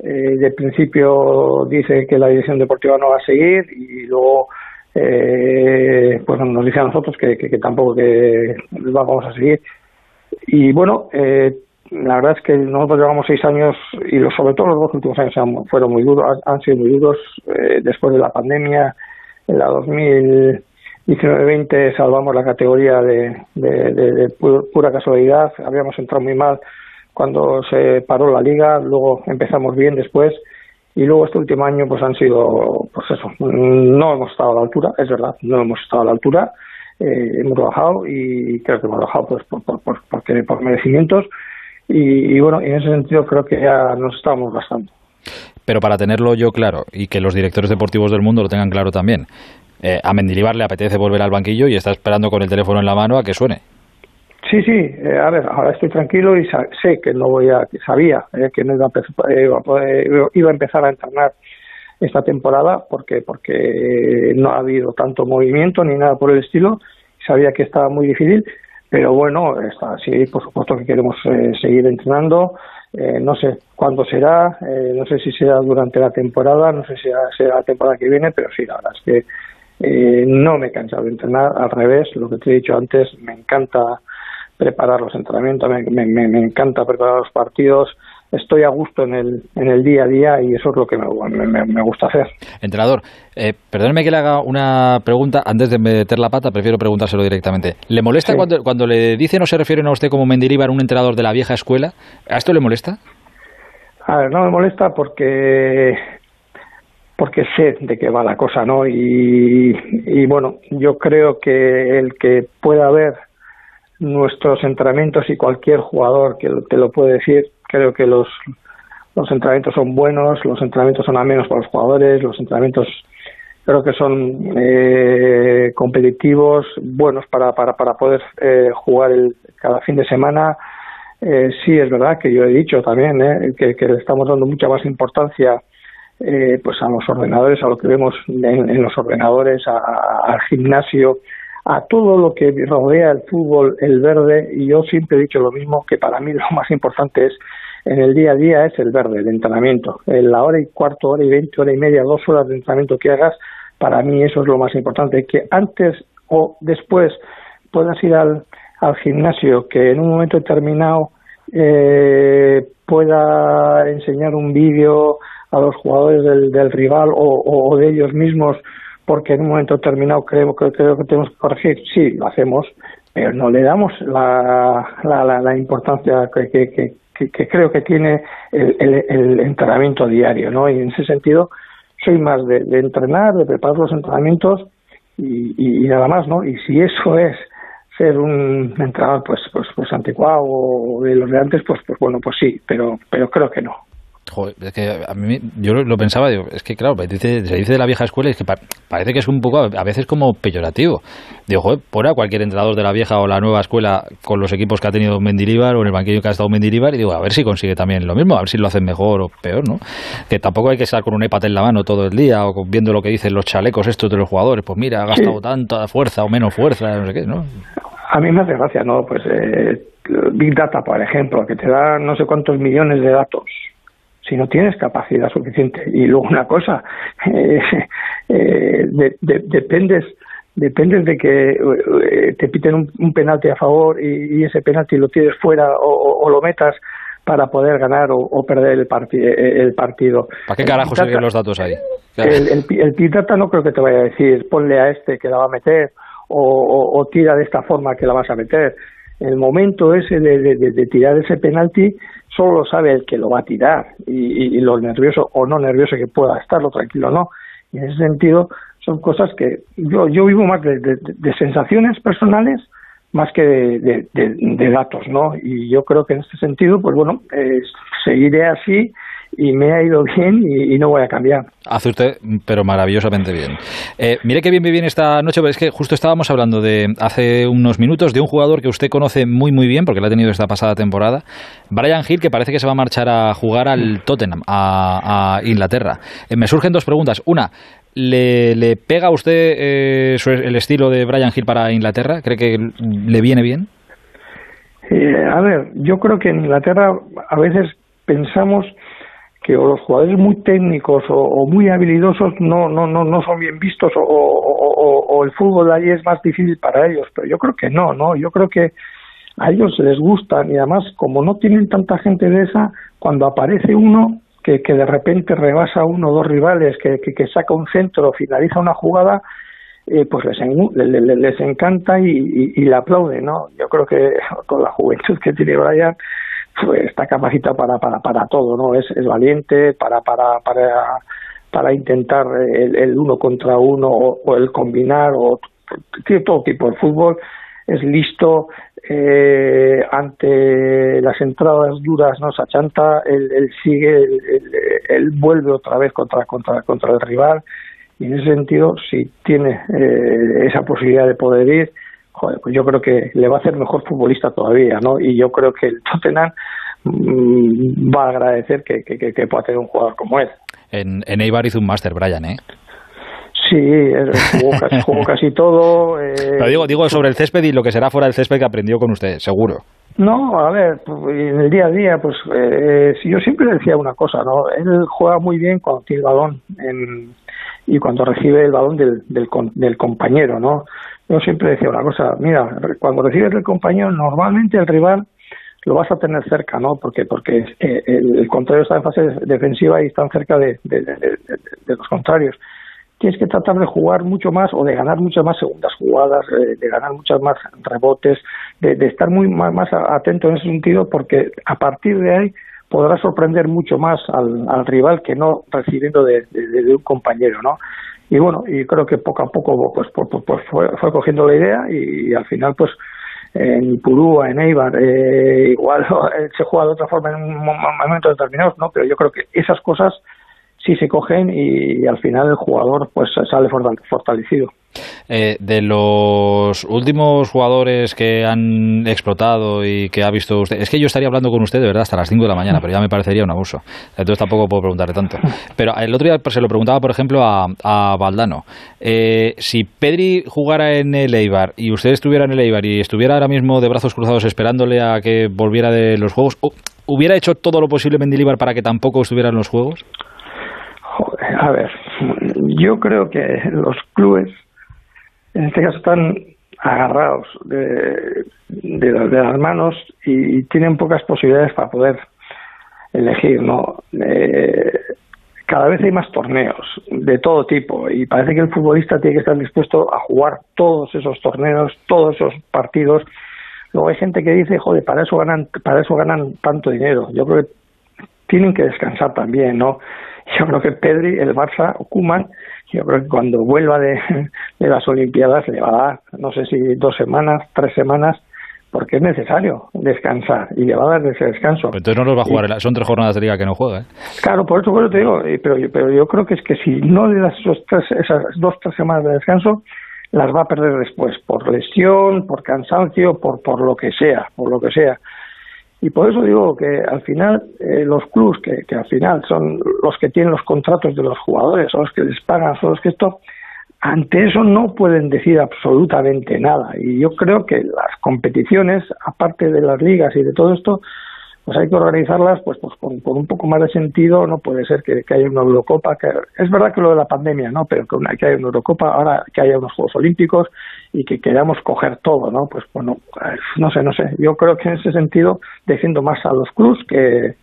Eh, de principio dice que la dirección deportiva no va a seguir y luego eh, pues nos dice a nosotros que, que, tampoco que vamos a seguir. Y bueno, eh, la verdad es que nosotros llevamos seis años y los, sobre todo los dos últimos años han- fueron muy duros, han, sido muy duros. eh, después de la pandemia, en la 2019-20 salvamos la categoría de, de- de- de pu- pura casualidad. Habíamos entrado muy mal cuando se paró la liga, luego empezamos bien después y luego este último año pues han sido pues eso no hemos estado a la altura es verdad no hemos estado a la altura eh, hemos bajado y creo que hemos bajado pues por por, por, porque- por merecimientos y, y bueno en ese sentido creo que ya nos estábamos gastando Pero para tenerlo yo claro y que los directores deportivos del mundo lo tengan claro también, eh, a Mendilibar le apetece volver al banquillo y está esperando con el teléfono en la mano a que suene. Sí, sí, eh, a ver, ahora estoy tranquilo y sé que no voy a, sabía eh, que no iba a, eh, iba a poder- iba a empezar a entrenar esta temporada porque porque no ha habido tanto movimiento ni nada por el estilo, sabía que estaba muy difícil, pero bueno, está, sí, por supuesto que queremos eh, seguir entrenando, eh, no sé cuándo será, eh, no sé si será durante la temporada, no sé si será, la temporada que viene, pero sí, la verdad es que eh, no me he cansado de entrenar, al revés, lo que te he dicho antes, me encanta preparar los entrenamientos, me, me- me- encanta preparar los partidos, estoy a gusto en el, en el día a día y eso es lo que me, me- me gusta hacer. Entrenador, eh, perdóneme que le haga una pregunta antes de meter la pata, prefiero preguntárselo directamente. ¿Le molesta Sí. cuando, cuando le dicen o se refieren a usted como Mendilibar, un entrenador de la vieja escuela? ¿A esto le molesta? A ver, no me molesta porque porque sé de qué va la cosa, ¿no? Y, y bueno, yo creo que el que pueda ver nuestros entrenamientos y cualquier jugador que te lo puede decir, creo que los los entrenamientos son buenos, los entrenamientos son amenos para los jugadores, los entrenamientos creo que son eh, competitivos, buenos para, para, para poder eh, jugar el, cada fin de semana. Eh, sí, es verdad que yo he dicho también eh, que, que le estamos dando mucha más importancia eh, pues a los ordenadores, a lo que vemos en, en los ordenadores, a- al gimnasio, a todo lo que rodea el fútbol, el verde, y yo siempre he dicho lo mismo, que para mí lo más importante es en el día a día es el verde, el entrenamiento. En la hora y cuarto, hora y veinte, hora y media, dos horas de entrenamiento que hagas, para mí eso es lo más importante. Que antes o después puedas ir al, al gimnasio, que en un momento determinado eh, pueda enseñar un vídeo a los jugadores del, del rival o, o de ellos mismos porque en un momento determinado creo, que tenemos que corregir. Sí, lo hacemos, pero no le damos la, la, la, la importancia que, que, creo que tiene el, entrenamiento diario, ¿no? Y en ese sentido soy más de, entrenar, de preparar los entrenamientos y, y- y nada más, ¿no? Y si eso es ser un entrenador pues pues pues anticuado o de los de antes, pues pues bueno, pues sí, pero pero creo que no. Joder, es que a mí, yo lo, lo pensaba, digo, es que claro, dice- se dice de la vieja escuela y es que pa- parece que es un poco, a veces como peyorativo. Digo, joder, pon a cualquier entrenador de la vieja o la nueva escuela con los equipos que ha tenido Mendilibar o en el banquillo que ha estado Mendilibar y digo, a ver si consigue también lo mismo, a ver si lo hacen mejor o peor, ¿no? Que tampoco hay que estar con un iPad en la mano todo el día o viendo lo que dicen los chalecos estos de los jugadores, pues mira, ha gastado Sí. tanta fuerza o menos fuerza, no sé qué, ¿no? A mí me hace gracia, ¿no? Pues eh, Big Data, por ejemplo, que te da no sé cuántos millones de datos. Si no tienes capacidad suficiente. Y luego una cosa, eh, eh, de- de- dependes dependes de que eh, te piten un, un penalti a favor y, y ese penalti lo tires fuera o, lo metas para poder ganar o, o perder el, eh, el partido. ¿Para qué carajo Data- sirven los datos ahí? el, el, el Big Data no creo que te vaya a decir ponle a este que la va a meter o, o- o tira de esta forma que la vas a meter. El momento ese de, de- de- tirar ese penalti solo lo sabe el que lo va a tirar y, y- lo nervioso o no nervioso que pueda estar, lo tranquilo no. Y en ese sentido son cosas que yo, yo vivo más de, de- sensaciones personales más que de datos, ¿no? Y yo creo que en este sentido, pues bueno, eh, seguiré así y me ha ido bien y, no voy a cambiar. Hace usted, pero maravillosamente bien. Eh, mire qué bien me viene esta noche, es que justo estábamos hablando de hace unos minutos de un jugador que usted conoce muy muy bien, porque lo ha tenido esta pasada temporada, Brian Hill, que parece que se va a marchar a jugar al Tottenham, a, Inglaterra. Eh, me surgen dos preguntas. Una, ¿Le, le pega a usted eh, el estilo de Brian Hill para Inglaterra? ¿Cree que le viene bien? Eh, a ver, yo creo que en Inglaterra a veces pensamos que o los jugadores muy técnicos o, muy habilidosos no, no, no, no son bien vistos o, el fútbol de allí es más difícil para ellos, pero yo creo que no, ¿no? Yo creo que a ellos les gustan y además como no tienen tanta gente de esa, cuando aparece uno que, que de repente rebasa uno o dos rivales, que, que, saca un centro, finaliza una jugada, eh, pues les, les, encanta y, y, le aplaude, ¿no? Yo creo que con la juventud que tiene Brian, pues está capacitado para, para, para todo, ¿no? Es, es valiente para, para, para, para intentar el, el uno contra uno o, el combinar o tiene todo tipo de fútbol es listo eh, ante las entradas duras no se achanta él, él sigue él, vuelve otra vez contra contra contra el rival y en ese sentido si tiene eh, esa posibilidad de poder ir joder, pues yo creo que le va a hacer mejor futbolista todavía no y yo creo que el Tottenham mm, va a agradecer que, que, que, pueda tener un jugador como él en, en Eibar hizo un máster Brian ¿eh? Sí, jugó casi, todo. Eh, digo, digo sobre el césped y lo que será fuera del césped que aprendió con usted, seguro. No, a ver, en el día a día, pues eh, yo siempre decía una cosa, ¿no? Él juega muy bien cuando tiene el balón y cuando recibe el balón del, del, compañero, ¿no? Yo siempre decía una cosa, mira, cuando recibes el compañero, normalmente el rival lo vas a tener cerca, ¿no? Porque porque eh, el, contrario está en fase defensiva y están cerca de, de, los contrarios tienes que tratar de jugar mucho más o de ganar muchas más segundas jugadas, eh, de ganar muchas más rebotes, de, estar muy más, atento en ese sentido, porque a partir de ahí podrás sorprender mucho más al, rival que no recibiendo de, un compañero, ¿no? Y bueno, y creo que poco a poco pues, pues, pues, pues fue, cogiendo la idea y, al final pues en Ipurúa, en Eibar, eh, igual se juega de otra forma en momentos determinados, ¿no? Pero yo creo que esas cosas sí se cogen y, al final el jugador pues sale fortalecido. Eh, de los últimos jugadores que han explotado y que ha visto usted, es que yo estaría hablando con usted de verdad hasta las 5 de la mañana, pero ya me parecería un abuso. Entonces tampoco puedo preguntarle tanto. Pero el otro día pues, se lo preguntaba, por ejemplo, a, a Valdano. Eh, si Pedri jugara en el Eibar y usted estuviera en el Eibar y estuviera ahora mismo de brazos cruzados esperándole a que volviera de los juegos, ¿hubiera hecho todo lo posible Mendilibar para que tampoco estuviera en los juegos? A ver, yo creo que los clubes en este caso están agarrados de, de, las manos y, tienen pocas posibilidades para poder elegir, ¿no? Eh, cada vez hay más torneos de todo tipo y parece que el futbolista tiene que estar dispuesto a jugar todos esos torneos, todos esos partidos. Luego hay gente que dice, joder, para eso ganan, para eso ganan tanto dinero. Yo creo que tienen que descansar también, ¿no? Yo creo que Pedri, el Barça o Kuman, yo creo que cuando vuelva de, las Olimpiadas le va a dar, no sé si dos semanas, tres semanas, porque es necesario descansar y le va a dar ese descanso. entonces no los va a jugar, son tres jornadas de liga que no juega. ¿eh? Claro, por eso, te digo, pero, pero yo creo que es que si no le das esos tres, esas dos, tres semanas de descanso, las va a perder después, por lesión, por cansancio, por, por lo que sea, por lo que sea. Y por eso digo que al final eh, los clubs, que, que, al final son los que tienen los contratos de los jugadores, son los que les pagan, son los que esto, ante eso no pueden decir absolutamente nada. Y yo creo que las competiciones, aparte de las ligas y de todo esto, pues hay que organizarlas pues, pues con, un poco más de sentido no puede ser que, haya una Eurocopa que es verdad que lo de la pandemia no pero que, una, que haya una Eurocopa ahora que haya unos Juegos Olímpicos y que queramos coger todo no pues bueno no sé no sé. Yo creo que en ese sentido defiendo más a los clubs que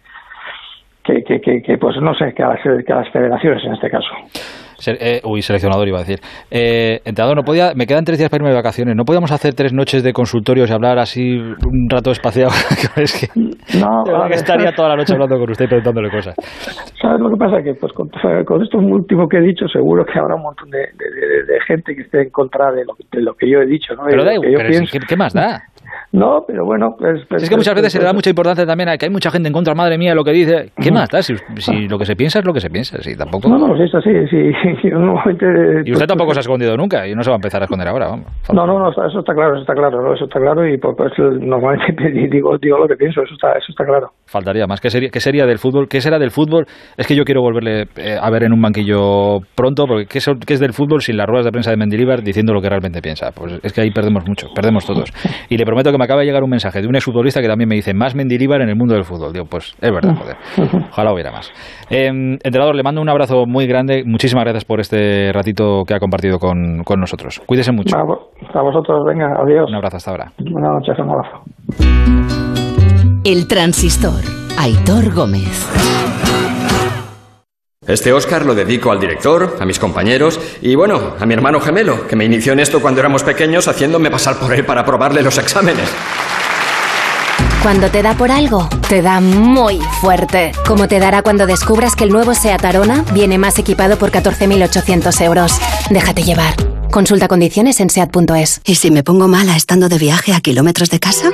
que, que, que, pues no sé que a, las, que a las federaciones en este caso eh, uy, seleccionador iba a decir. Eh, entrenador, no podía, me quedan tres días para irme de vacaciones. ¿No podíamos hacer tres noches de consultorios y hablar así un rato espaciado? es que, no, estaría toda la noche hablando con usted y preguntándole cosas. ¿Sabes lo que pasa? Que pues con, esto último que he dicho, seguro que habrá un montón de, gente que esté en contra de lo, de lo que yo he dicho. ¿no? Pero, da, ¿qué, más da? No, pero bueno, pues, pues es que muchas pues, veces se le da pues, mucha importancia también a que hay mucha gente en contra, madre mía, lo que dice. ¿Qué más da? Si, si lo que se piensa es lo que se piensa, si tampoco... No, no, es así, sí, sí. Y usted tampoco se ha escondido nunca y no se va a empezar a esconder ahora, vamos. No, no, no, eso está claro, eso está claro, ¿no? eso está claro y pues, pues, normalmente digo, digo lo que pienso, eso está, eso está claro. Faltaría más. ¿Qué sería, qué sería del fútbol? ¿Qué será del fútbol? Es que yo quiero volverle eh, a ver en un banquillo pronto, porque ¿qué, so- qué es del fútbol sin las ruedas de prensa de Mendilibar diciendo lo que realmente piensa? Pues es que ahí perdemos mucho, perdemos todos. Y le prometo que me acaba de llegar un mensaje de un exfutbolista que también me dice más Mendilibar en el mundo del fútbol. Digo, pues es verdad, joder. Ojalá hubiera más. Eh, entrenador, le mando un abrazo muy grande. Muchísimas gracias por este ratito que ha compartido con, con nosotros. Cuídese mucho. A vosotros, venga, adiós. Un abrazo hasta ahora. Buenas noches, un abrazo. El transistor. Aitor Gómez. Este Oscar lo dedico al director, a mis compañeros y bueno, a mi hermano gemelo, que me inició en esto cuando éramos pequeños haciéndome pasar por él para probarle los exámenes. Cuando te da por algo, te da muy fuerte. Como te dará cuando descubras que el nuevo SEAT Arona viene más equipado por 14.800 euros. Déjate llevar. Consulta condiciones en SEAT.es. ¿Y si me pongo mala estando de viaje a kilómetros de casa?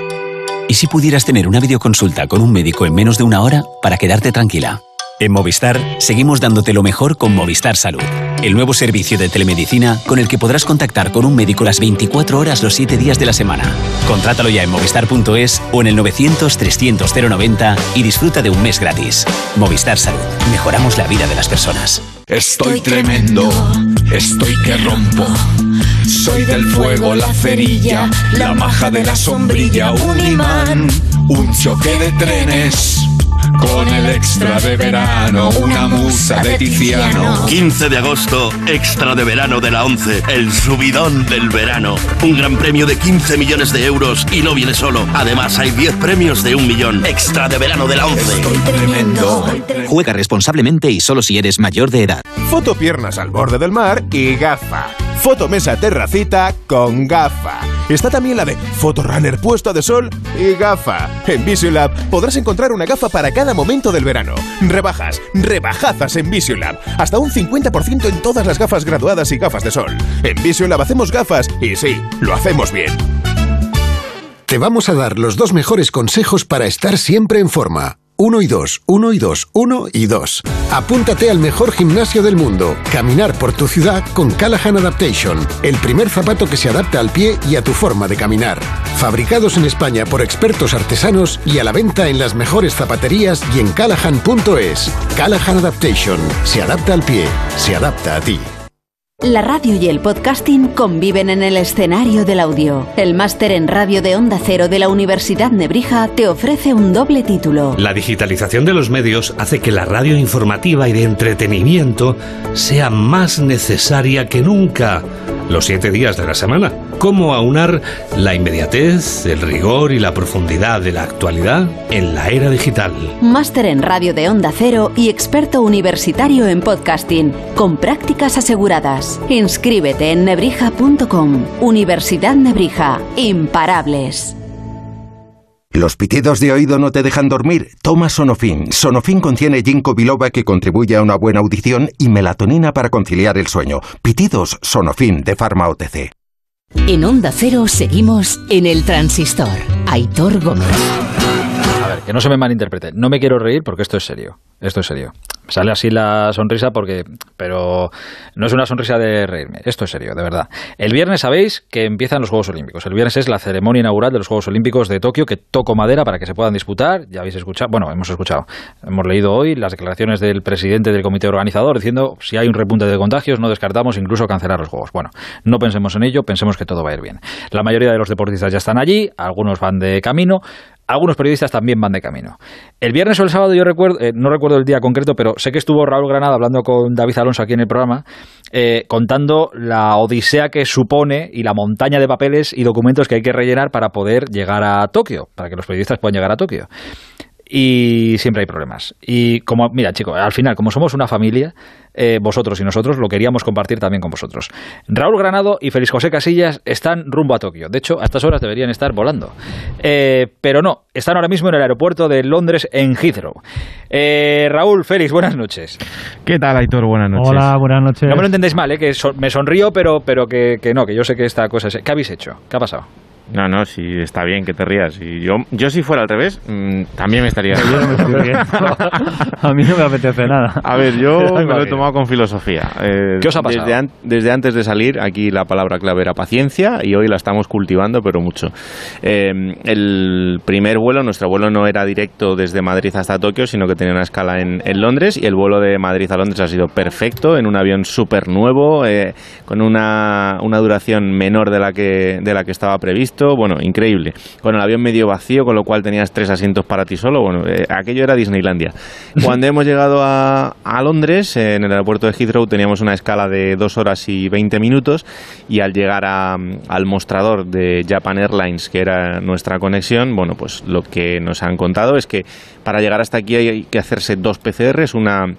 ¿Y si pudieras tener una videoconsulta con un médico en menos de una hora para quedarte tranquila? En Movistar seguimos dándote lo mejor con Movistar Salud, el nuevo servicio de telemedicina con el que podrás contactar con un médico las 24 horas los 7 días de la semana. Contrátalo ya en movistar.es o en el 900 300 090 y disfruta de un mes gratis. Movistar Salud, mejoramos la vida de las personas. Estoy tremendo, estoy que rompo. Soy del fuego, la cerilla, la maja de la sombrilla, un imán, un choque de trenes. Con el extra de verano, una musa de Tiziano. 15 de agosto, extra de verano de la 11, el subidón del verano. Un gran premio de 15 millones de euros y no viene solo. Además, hay 10 premios de un millón. Extra de verano de la 11. Tremendo. Juega responsablemente y solo si eres mayor de edad. Foto piernas al borde del mar y gafa. Foto mesa terracita con gafa. Está también la de Foto runner puesto de sol y gafa. En Visiolab podrás encontrar una gafa para cada momento del verano. Rebajas, rebajazas en Visiolab. Hasta un 50% en todas las gafas graduadas y gafas de sol. En Visiolab hacemos gafas y sí, lo hacemos bien. Te vamos a dar los dos mejores consejos para estar siempre en forma. Uno y dos, uno y dos, uno y dos. Apúntate al mejor gimnasio del mundo. Caminar por tu ciudad con Callahan Adaptation. El primer zapato que se adapta al pie y a tu forma de caminar. Fabricados en España por expertos artesanos y a la venta en las mejores zapaterías y en callahan.es. Callahan Adaptation. Se adapta al pie. Se adapta a ti. La radio y el podcasting conviven en el escenario del audio. El máster en radio de Onda Cero de la Universidad Nebrija te ofrece un doble título. La digitalización de los medios hace que la radio informativa y de entretenimiento sea más necesaria que nunca. Los siete días de la semana. ¿Cómo aunar la inmediatez, el rigor y la profundidad de la actualidad en la era digital? Máster en radio de Onda Cero y experto universitario en podcasting, con prácticas aseguradas. Inscríbete en nebrija.com. Universidad Nebrija. Imparables. ¿Los pitidos de oído no te dejan dormir? Toma Sonofin. Sonofin contiene ginkgo biloba que contribuye a una buena audición y melatonina para conciliar el sueño. Pitidos Sonofin de Pharma OTC. En Onda Cero seguimos en el transistor. Aitor Gómez. A ver, que no se me malinterprete. No me quiero reír porque esto es serio. Esto es serio. Sale así la sonrisa porque... Pero no es una sonrisa de reírme. Esto es serio, de verdad. El viernes sabéis que empiezan los Juegos Olímpicos. El viernes es la ceremonia inaugural de los Juegos Olímpicos de Tokio que toco madera para que se puedan disputar. Ya habéis escuchado... Bueno, hemos escuchado. Hemos leído hoy las declaraciones del presidente del comité organizador diciendo si hay un repunte de contagios no descartamos incluso cancelar los Juegos. Bueno, no pensemos en ello, pensemos que todo va a ir bien. La mayoría de los deportistas ya están allí, algunos van de camino. Algunos periodistas también van de camino. El viernes o el sábado, yo recuerdo, eh, no recuerdo el día concreto, pero sé que estuvo Raúl Granada hablando con David Alonso aquí en el programa, eh, contando la odisea que supone y la montaña de papeles y documentos que hay que rellenar para poder llegar a Tokio, para que los periodistas puedan llegar a Tokio. Y siempre hay problemas. Y como, mira, chicos, al final, como somos una familia, eh, vosotros y nosotros lo queríamos compartir también con vosotros. Raúl Granado y Félix José Casillas están rumbo a Tokio. De hecho, a estas horas deberían estar volando. Eh, pero no, están ahora mismo en el aeropuerto de Londres en Heathrow. Eh, Raúl, Félix, buenas noches. ¿Qué tal, Aitor? Buenas noches. Hola, buenas noches. No me lo entendéis mal, ¿eh? que so- me sonrío, pero, pero que, que no, que yo sé que esta cosa es... ¿Qué habéis hecho? ¿Qué ha pasado? No, no, sí, está bien que te rías. Y yo, yo si fuera al revés, mm, también me estaría Yo no me estoy riendo. A mí no me apetece nada. A ver, yo me lo he tomado con filosofía. Eh, ¿Qué os ha pasado? Desde, an- desde antes de salir, aquí la palabra clave era paciencia y hoy la estamos cultivando, pero mucho. Eh, el primer vuelo, nuestro vuelo no era directo desde Madrid hasta Tokio, sino que tenía una escala en, en Londres y el vuelo de Madrid a Londres ha sido perfecto, en un avión súper nuevo, eh, con una, una duración menor de la, que, de la que estaba Bueno, increíble. Con el avión medio vacío, con lo cual tenías tres asientos para ti solo. Bueno, eh, aquello era Disneylandia. Cuando hemos llegado a, a Londres, eh, en el aeropuerto de Heathrow, teníamos una escala de dos horas y 20 minutos y al llegar a- al mostrador de Japan Airlines, que era nuestra conexión, bueno, pues lo que nos han contado es que para llegar hasta aquí hay que hacerse dos PCRs, una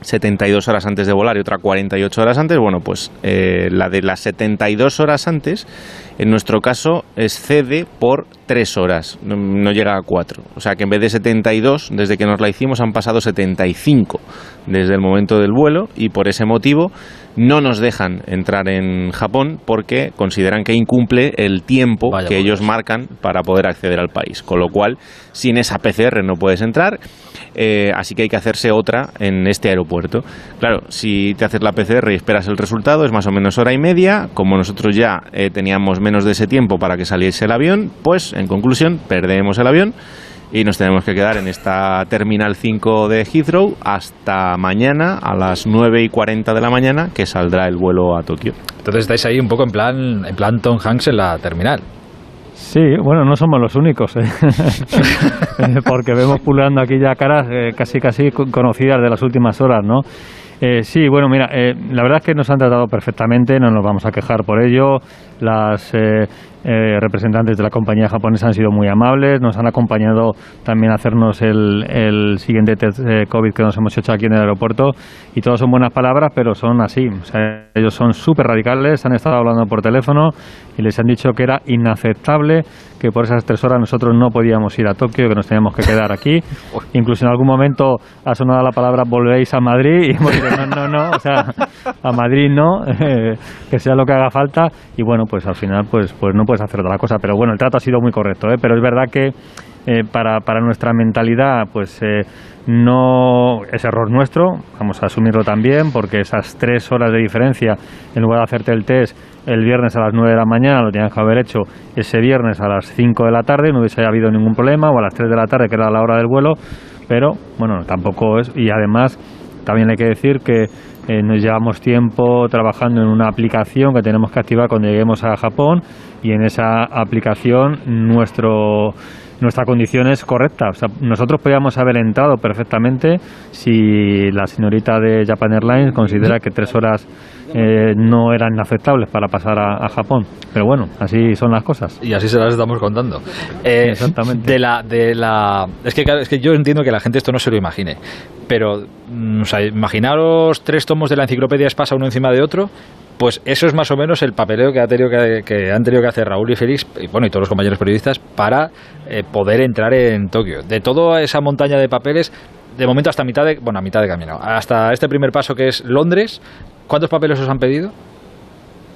72 horas antes de volar y otra 48 horas antes, bueno, pues eh, la de las 72 horas antes, en nuestro caso, excede por 3 horas, no, no llega a 4. O sea que en vez de 72, desde que nos la hicimos, han pasado 75 desde el momento del vuelo y por ese motivo no nos dejan entrar en Japón porque consideran que incumple el tiempo Vaya que ellos marcan para poder acceder al país. Con lo cual, sin esa PCR no puedes entrar, eh, así que hay que hacerse otra en este aeropuerto. Claro, si te haces la PCR y esperas el resultado, es más o menos hora y media. Como nosotros ya eh, teníamos menos de ese tiempo para que saliese el avión, pues en conclusión, perdemos el avión y nos tenemos que quedar en esta Terminal 5 de Heathrow hasta mañana a las 9 y 40 de la mañana que saldrá el vuelo a Tokio. Entonces estáis ahí un poco en plan, en plan Tom Hanks en la terminal. Sí, bueno, no somos los únicos, ¿eh? Porque vemos pululando aquí ya caras eh, casi casi co- conocidas de las últimas horas, ¿no? Eh, sí, bueno, mira, eh, la verdad es que nos han tratado perfectamente, no nos vamos a quejar por ello. Las eh, eh, representantes de la compañía japonesa han sido muy amables, nos han acompañado también a hacernos el, el siguiente test eh, COVID que nos hemos hecho aquí en el aeropuerto y todas son buenas palabras, pero son así. O sea, ellos son súper radicales, han estado hablando por teléfono y les han dicho que era inaceptable que por esas tres horas nosotros no podíamos ir a Tokio, que nos teníamos que quedar aquí. Incluso en algún momento ha sonado la palabra volvéis a Madrid y hemos dicho no, no, no, o sea, a Madrid no, eh, que sea lo que haga falta y bueno, pues al final pues, pues no puedes hacer otra cosa. Pero bueno, el trato ha sido muy correcto, ¿eh? pero es verdad que eh, para, para nuestra mentalidad pues eh, no es error nuestro, vamos a asumirlo también, porque esas tres horas de diferencia, en lugar de hacerte el test el viernes a las 9 de la mañana, lo tenías que haber hecho ese viernes a las 5 de la tarde, no hubiese habido ningún problema, o a las 3 de la tarde, que era la hora del vuelo, pero bueno, tampoco es, y además también hay que decir que eh, nos llevamos tiempo trabajando en una aplicación que tenemos que activar cuando lleguemos a Japón y en esa aplicación nuestro nuestra condición es correcta. O sea, nosotros podíamos haber entrado perfectamente si la señorita de Japan Airlines considera que tres horas eh, no eran inaceptables para pasar a, a Japón. Pero bueno, así son las cosas. Y así se las estamos contando. Eh, Exactamente. De la, de la, es que claro, es que yo entiendo que la gente esto no se lo imagine, pero mm, o sea, imaginaros tres tomos de la enciclopedia Espasa uno encima de otro. Pues eso es más o menos el papeleo que, ha tenido que, que han tenido que hacer Raúl y Félix y bueno y todos los compañeros periodistas para eh, poder entrar en Tokio. De toda esa montaña de papeles, de momento hasta mitad de, bueno, a mitad de camino, hasta este primer paso que es Londres, ¿cuántos papeles os han pedido?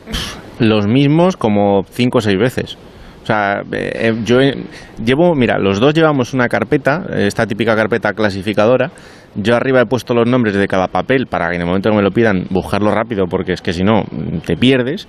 los mismos como cinco o seis veces. O sea, eh, eh, yo eh, llevo, mira, los dos llevamos una carpeta, eh, esta típica carpeta clasificadora. Yo arriba he puesto los nombres de cada papel para que en el momento que me lo pidan buscarlo rápido, porque es que si no te pierdes.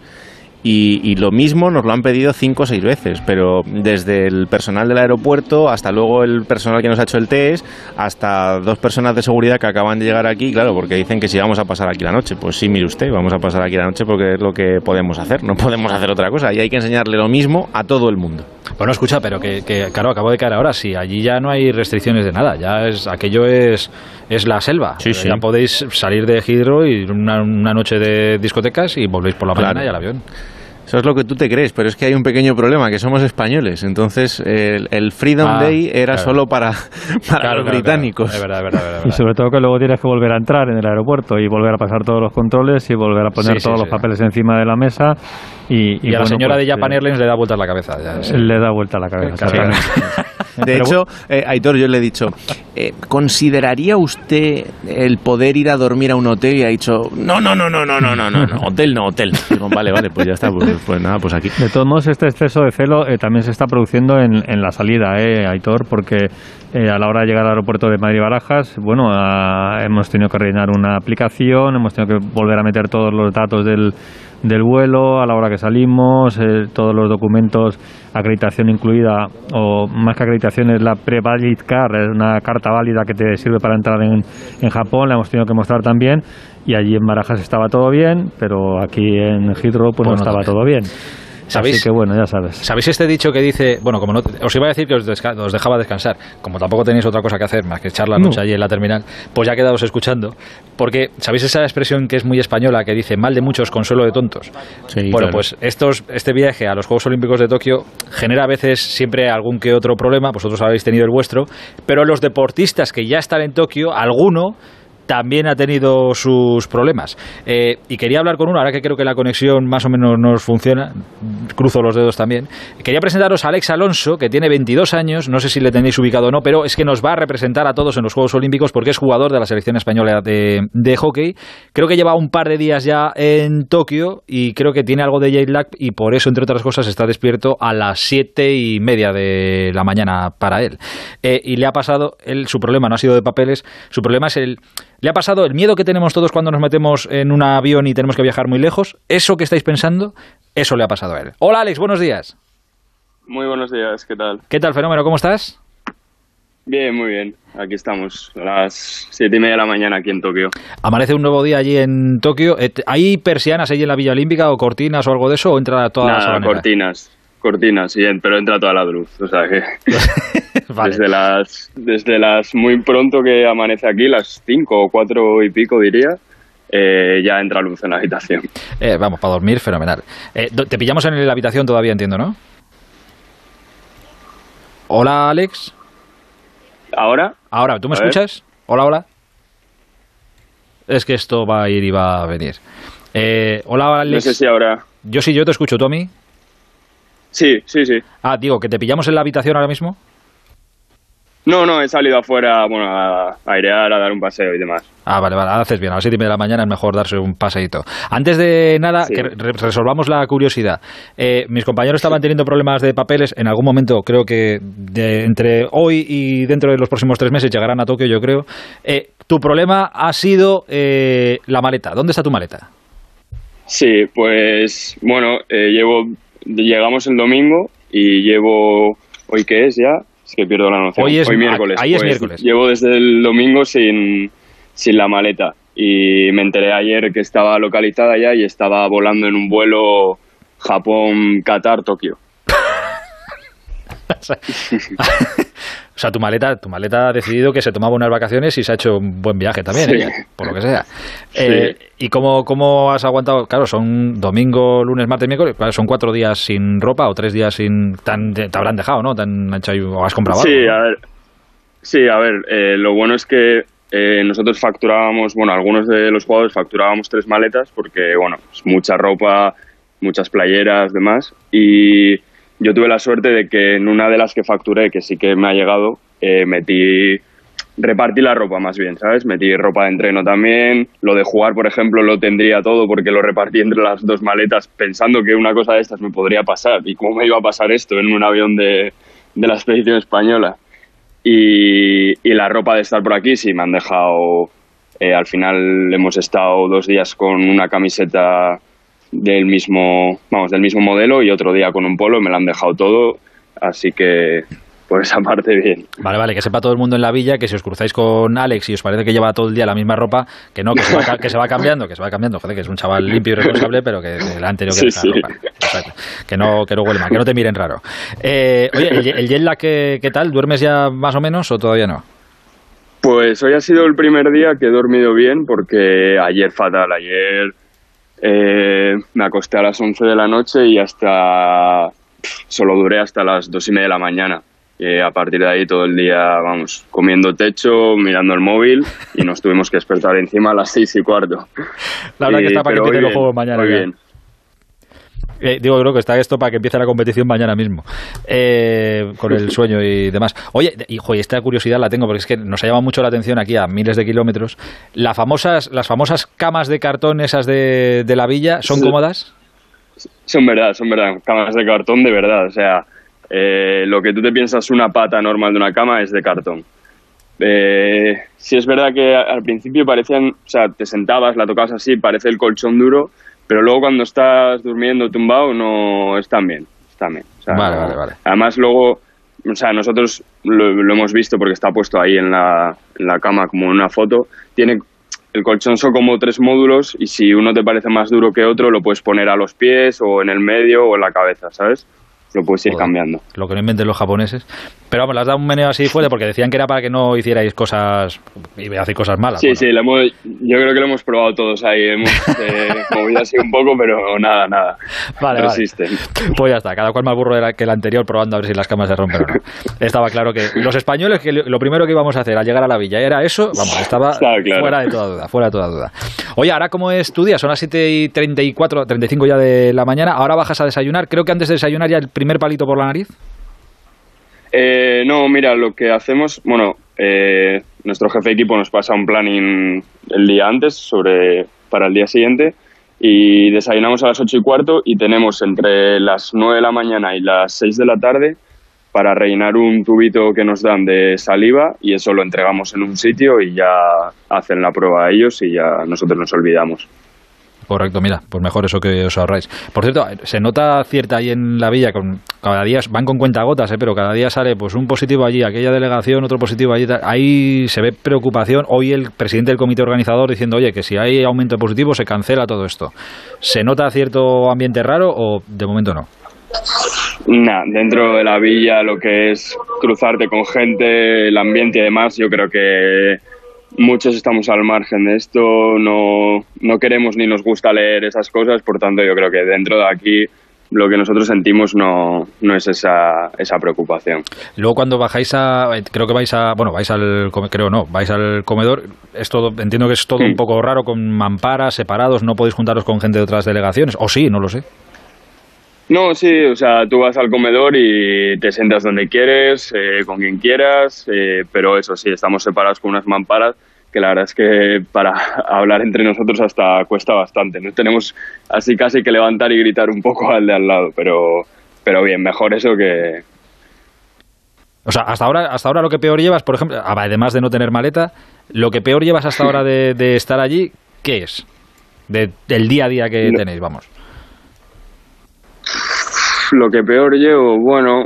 Y, y lo mismo nos lo han pedido cinco o seis veces, pero desde el personal del aeropuerto hasta luego el personal que nos ha hecho el test, hasta dos personas de seguridad que acaban de llegar aquí, claro, porque dicen que si vamos a pasar aquí la noche. Pues sí, mire usted, vamos a pasar aquí la noche porque es lo que podemos hacer, no podemos hacer otra cosa y hay que enseñarle lo mismo a todo el mundo. Bueno, escucha, pero que, que, claro, acabo de caer ahora, sí, allí ya no hay restricciones de nada, ya es aquello es, es la selva. Sí, sí. Ya podéis salir de Hidro y una, una noche de discotecas y volvéis por la Claro. mañana y al avión. Eso es lo que tú te crees, pero es que hay un pequeño problema, que somos españoles. Entonces, el, el Freedom Ah, Day era claro. solo para, para Claro, los claro, británicos. claro. Es verdad, es verdad, es verdad. Y sobre todo que luego tienes que volver a entrar en el aeropuerto y volver a pasar todos los controles y volver a poner Sí, todos sí. los papeles encima de la mesa Y, y, a la señora pues, de Japan eh, Airlines le da vueltas la cabeza. Ya, sí. Le da vuelta la cabeza. De hecho, eh, Aitor, yo le he dicho, eh, ¿consideraría usted el poder ir a dormir a un hotel? Y ha dicho, no, no, no, no, no, no, no, no, no, hotel no, hotel. Digo, vale, vale, pues ya está, pues, pues nada, pues aquí. De todos modos, este exceso de celo eh, también se está produciendo en, en la salida, eh, Aitor, porque eh, a la hora de llegar al aeropuerto de Madrid-Barajas, bueno, ah, hemos tenido que rellenar una aplicación, hemos tenido que volver a meter todos los datos del, del vuelo, a la hora que salimos, eh, todos los documentos, acreditación incluida, o más que acreditación es la pre-valid card, es una carta válida que te sirve para entrar en, en Japón, la hemos tenido que mostrar también, y allí en Barajas estaba todo bien, pero aquí en Heathrow pues no Bueno, estaba todo bien. ¿Sabéis? Así que bueno, ya sabes. ¿Sabéis este dicho que dice, bueno, como no, os iba a decir que os, desca- os dejaba descansar, como tampoco tenéis otra cosa que hacer más que echar la No. noche allí en la terminal, pues ya quedaos escuchando, porque ¿sabéis esa expresión que es muy española que dice mal de muchos, consuelo de tontos? bueno, claro. pues estos, este viaje a los Juegos Olímpicos de Tokio genera a veces siempre algún que otro problema, vosotros habéis tenido el vuestro, pero los deportistas que ya están en Tokio, alguno también ha tenido sus problemas. Eh, y quería hablar con uno, ahora que creo que la conexión más o menos nos funciona, cruzo los dedos también. Quería presentaros a Alex Alonso, que tiene 22 años, no sé si le tenéis ubicado o no, pero es que nos va a representar a todos en los Juegos Olímpicos porque es jugador de la selección española de, de hockey. Creo que lleva un par de días ya en Tokio y creo que tiene algo de jet lag y por eso, entre otras cosas, está despierto a las siete y media de la mañana para él. Eh, y le ha pasado, él, su problema no ha sido de papeles, su problema es el... Le ha pasado el miedo que tenemos todos cuando nos metemos en un avión y tenemos que viajar muy lejos. Eso que estáis pensando, eso le ha pasado a él. Hola Alex, buenos días. Muy buenos días, ¿qué tal? ¿Qué tal, fenómeno? ¿Cómo estás? Bien, muy bien. Aquí estamos, a las siete y media de la mañana aquí en Tokio. Amanece un nuevo día allí en Tokio. ¿Hay persianas allí en la Villa Olímpica o cortinas o algo de eso o entra toda la Nada, sabanera? cortinas, cortinas, sí, pero entra toda la luz. O sea que desde las desde las muy pronto que amanece aquí, las cinco o cuatro y pico diría, eh, ya entra luz en la habitación. Eh, vamos, para dormir, fenomenal. Eh, te pillamos en la habitación todavía, entiendo, ¿no? Hola, Alex. ¿Ahora? Ahora, ¿tú me A ver. escuchas? Hola, hola. Es que esto va a ir y va a venir. Hola, Alex. No sé si ahora. Yo sí, yo te escucho, ¿tú a mí? Sí, sí, sí. Ah, digo, ¿que te pillamos en la habitación ahora mismo? No, no, he salido afuera, bueno, a airear, a dar un paseo y demás. Ah, vale, vale, haces bien. A las siete y media de la mañana es mejor darse un paseíto. Antes de nada, Sí. que re- resolvamos la curiosidad. Eh, mis compañeros estaban teniendo problemas de papeles. En algún momento, creo que de- entre hoy y dentro de los próximos tres meses llegarán a Tokio, yo creo. Eh, tu problema ha sido eh, la maleta. ¿Dónde está tu maleta? Sí, pues bueno, eh, llevo, llegamos el domingo y llevo, ¿hoy qué es ya? Es que pierdo la noción. Hoy es- miércoles. ahí es pues, miércoles. Llevo desde el domingo sin, sin la maleta y me enteré ayer que estaba localizada ya y estaba volando en un vuelo Japón-Qatar-Tokio. O sea, tu maleta, tu maleta ha decidido que se tomaba unas vacaciones y se ha hecho un buen viaje también, Sí. ella, por lo que sea. Eh, ¿Y cómo, cómo has aguantado? Claro, son domingo, lunes, martes, miércoles, son cuatro días sin ropa o tres días sin... Tan, te habrán dejado, ¿no? Te han hecho ahí- o has comprado Sí, algo, ¿no? a ver. Sí, a ver, eh, lo bueno es que eh, nosotros facturábamos, bueno, algunos de los jugadores facturábamos tres maletas porque, bueno, es mucha ropa, muchas playeras, demás. Y yo tuve la suerte de que en una de las que facturé, que sí que me ha llegado, eh, metí, repartí la ropa más bien, ¿sabes? Metí ropa de entreno también. Lo de jugar, por ejemplo, lo tendría todo porque lo repartí entre las dos maletas pensando que una cosa de estas me podría pasar. ¿Y cómo me iba a pasar esto en un avión de, de la expedición española? Y, la ropa de estar por aquí sí me han dejado. eh, al final hemos estado dos días con una camiseta del mismo, vamos, del mismo modelo y otro día con un polo. Me la han dejado todo, así que por esa parte bien. Vale, vale, que sepa todo el mundo en la villa que si os cruzáis con Alex y os parece que lleva todo el día la misma ropa, que no, que se va, ca- que se va cambiando, que se va cambiando, joder, que es un chaval limpio y responsable, pero que, han tenido que Sí, ropa. Exacto. Que no, que no huele mal, que no te miren raro. Eh, oye, ¿el, el jet lag qué, qué tal? ¿Duermes ya más o menos o todavía no? Pues hoy ha sido el primer día que he dormido bien porque ayer fatal, ayer eh, me acosté a las 11 de la noche y hasta solo duré hasta las dos y media de la mañana. Y a partir de ahí todo el día, vamos, comiendo techo, mirando el móvil y nos tuvimos que despertar encima a las seis y cuarto. La verdad que está para que hoy los juegos mañana bien. Eh, digo, creo que está esto para que empiece la competición mañana mismo, eh, con el sueño y demás. Oye, hijo, y esta curiosidad la tengo porque es que nos ha llamado mucho la atención aquí a miles de kilómetros. Las famosas, las famosas camas de cartón esas de, de la villa, ¿son Sí. cómodas? Son verdad, son verdad. Camas de cartón de verdad. O sea, eh, lo que tú te piensas una pata normal de una cama es de cartón. Eh, sí es verdad que al principio parecían, o sea, te sentabas, la tocabas así, parece el colchón duro, pero luego cuando estás durmiendo tumbado no están bien, están bien. O sea, Vale, vale, vale. Además luego, o sea, nosotros lo, lo hemos visto porque está puesto ahí en la, en la cama como en una foto. Tiene el colchón son como tres módulos y si uno te parece más duro que otro lo puedes poner a los pies o en el medio o en la cabeza, ¿sabes? Lo puedes ir cambiando. Lo que no inventen los japoneses. Pero vamos, le has dado un meneo así fuerte porque decían que era para que no hicierais cosas, y decir cosas malas. Sí, bueno. sí, lo hemos, yo creo que lo hemos probado todos ahí. Hemos eh, movido así un poco, pero nada, nada. Vale, vale. Resisten. Pues ya está, cada cual más burro que el anterior probando a ver si las camas se rompen o no. Estaba claro que los españoles, que lo primero que íbamos a hacer al llegar a la villa era eso, vamos, estaba Estaba claro. fuera de toda duda, fuera de toda duda. Oye, ahora cómo es tu día, son las 7 y 34, 35 ya de la mañana, ahora bajas a desayunar, creo que antes de desayunar ya el primer palito por la nariz. Eh, no, mira, lo que hacemos, bueno, eh, nuestro jefe de equipo nos pasa un planning el día antes sobre para el día siguiente y desayunamos a las ocho y cuarto y tenemos entre las 9 de la mañana y las 6 de la tarde para rellenar un tubito que nos dan de saliva y eso lo entregamos en un sitio y ya hacen la prueba ellos y ya nosotros nos olvidamos. Correcto, mira, pues mejor eso que os ahorráis. Por cierto, se nota cierta ahí en la villa, con, cada día van con cuentagotas, ¿eh? pero cada día sale pues un positivo allí, aquella delegación, otro positivo allí. Ahí se ve preocupación. Hoy el presidente del comité organizador diciendo, oye, que si hay aumento de positivos se cancela todo esto. ¿Se nota cierto ambiente raro o de momento no? Nah, dentro de la villa lo que es cruzarte con gente, el ambiente y demás, yo creo que muchos estamos al margen de esto, no, no queremos ni nos gusta leer esas cosas, por tanto yo creo que dentro de aquí lo que nosotros sentimos no, no es esa, esa preocupación. Luego cuando bajáis a, creo que vais a, bueno, vais al, creo no, vais al comedor, es todo, entiendo que es todo un poco raro, con mamparas, separados, no podéis juntaros con gente de otras delegaciones, o sí, no lo sé. No, sí, o sea, tú vas al comedor y te sientas donde quieres, eh, con quien quieras, eh, pero eso sí, estamos separados con unas mamparas que la verdad es que para hablar entre nosotros hasta cuesta bastante. No tenemos así casi que levantar y gritar un poco al de al lado, pero, pero bien, mejor eso que... O sea, hasta ahora, hasta ahora lo que peor llevas, por ejemplo, además de no tener maleta, lo que peor llevas hasta ahora de, de estar allí, ¿qué es? De- del día a día que No. tenéis, vamos. Lo que peor llevo, bueno,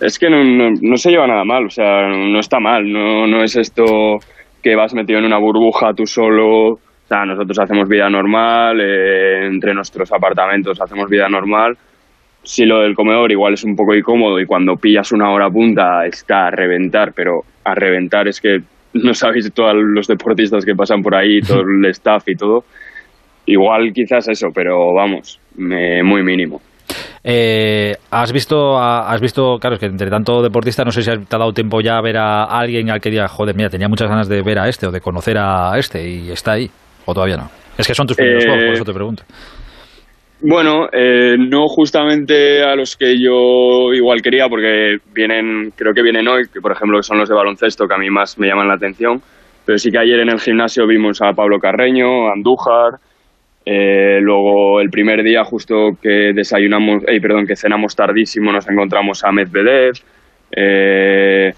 es que no, no, no se lleva nada mal, o sea, no está mal, no, no es esto que vas metido en una burbuja tú solo, o sea, nosotros hacemos vida normal, eh, entre nuestros apartamentos hacemos vida normal. Si lo del comedor igual es un poco incómodo y cuando pillas una hora punta está a reventar, pero a reventar es que no sabéis todos los deportistas que pasan por ahí, todo el staff y todo. Igual quizás eso, pero vamos, muy mínimo. Eh, has visto, has visto, claro, es que entre tanto deportista, no sé si te ha dado tiempo ya a ver a alguien al que diga, joder, mira, tenía muchas ganas de ver a este o de conocer a este y está ahí, o todavía no. Es que son tus primeros Eh, juegos, por eso te pregunto. Bueno, eh, no justamente a los que yo igual quería, porque vienen, creo que vienen hoy, que por ejemplo son los de baloncesto, que a mí más me llaman la atención, pero sí que ayer en el gimnasio vimos a Pablo Carreño, a Andújar, eh, luego el primer día justo que desayunamos, eh, perdón, que cenamos tardísimo nos encontramos a Medvedev, eh,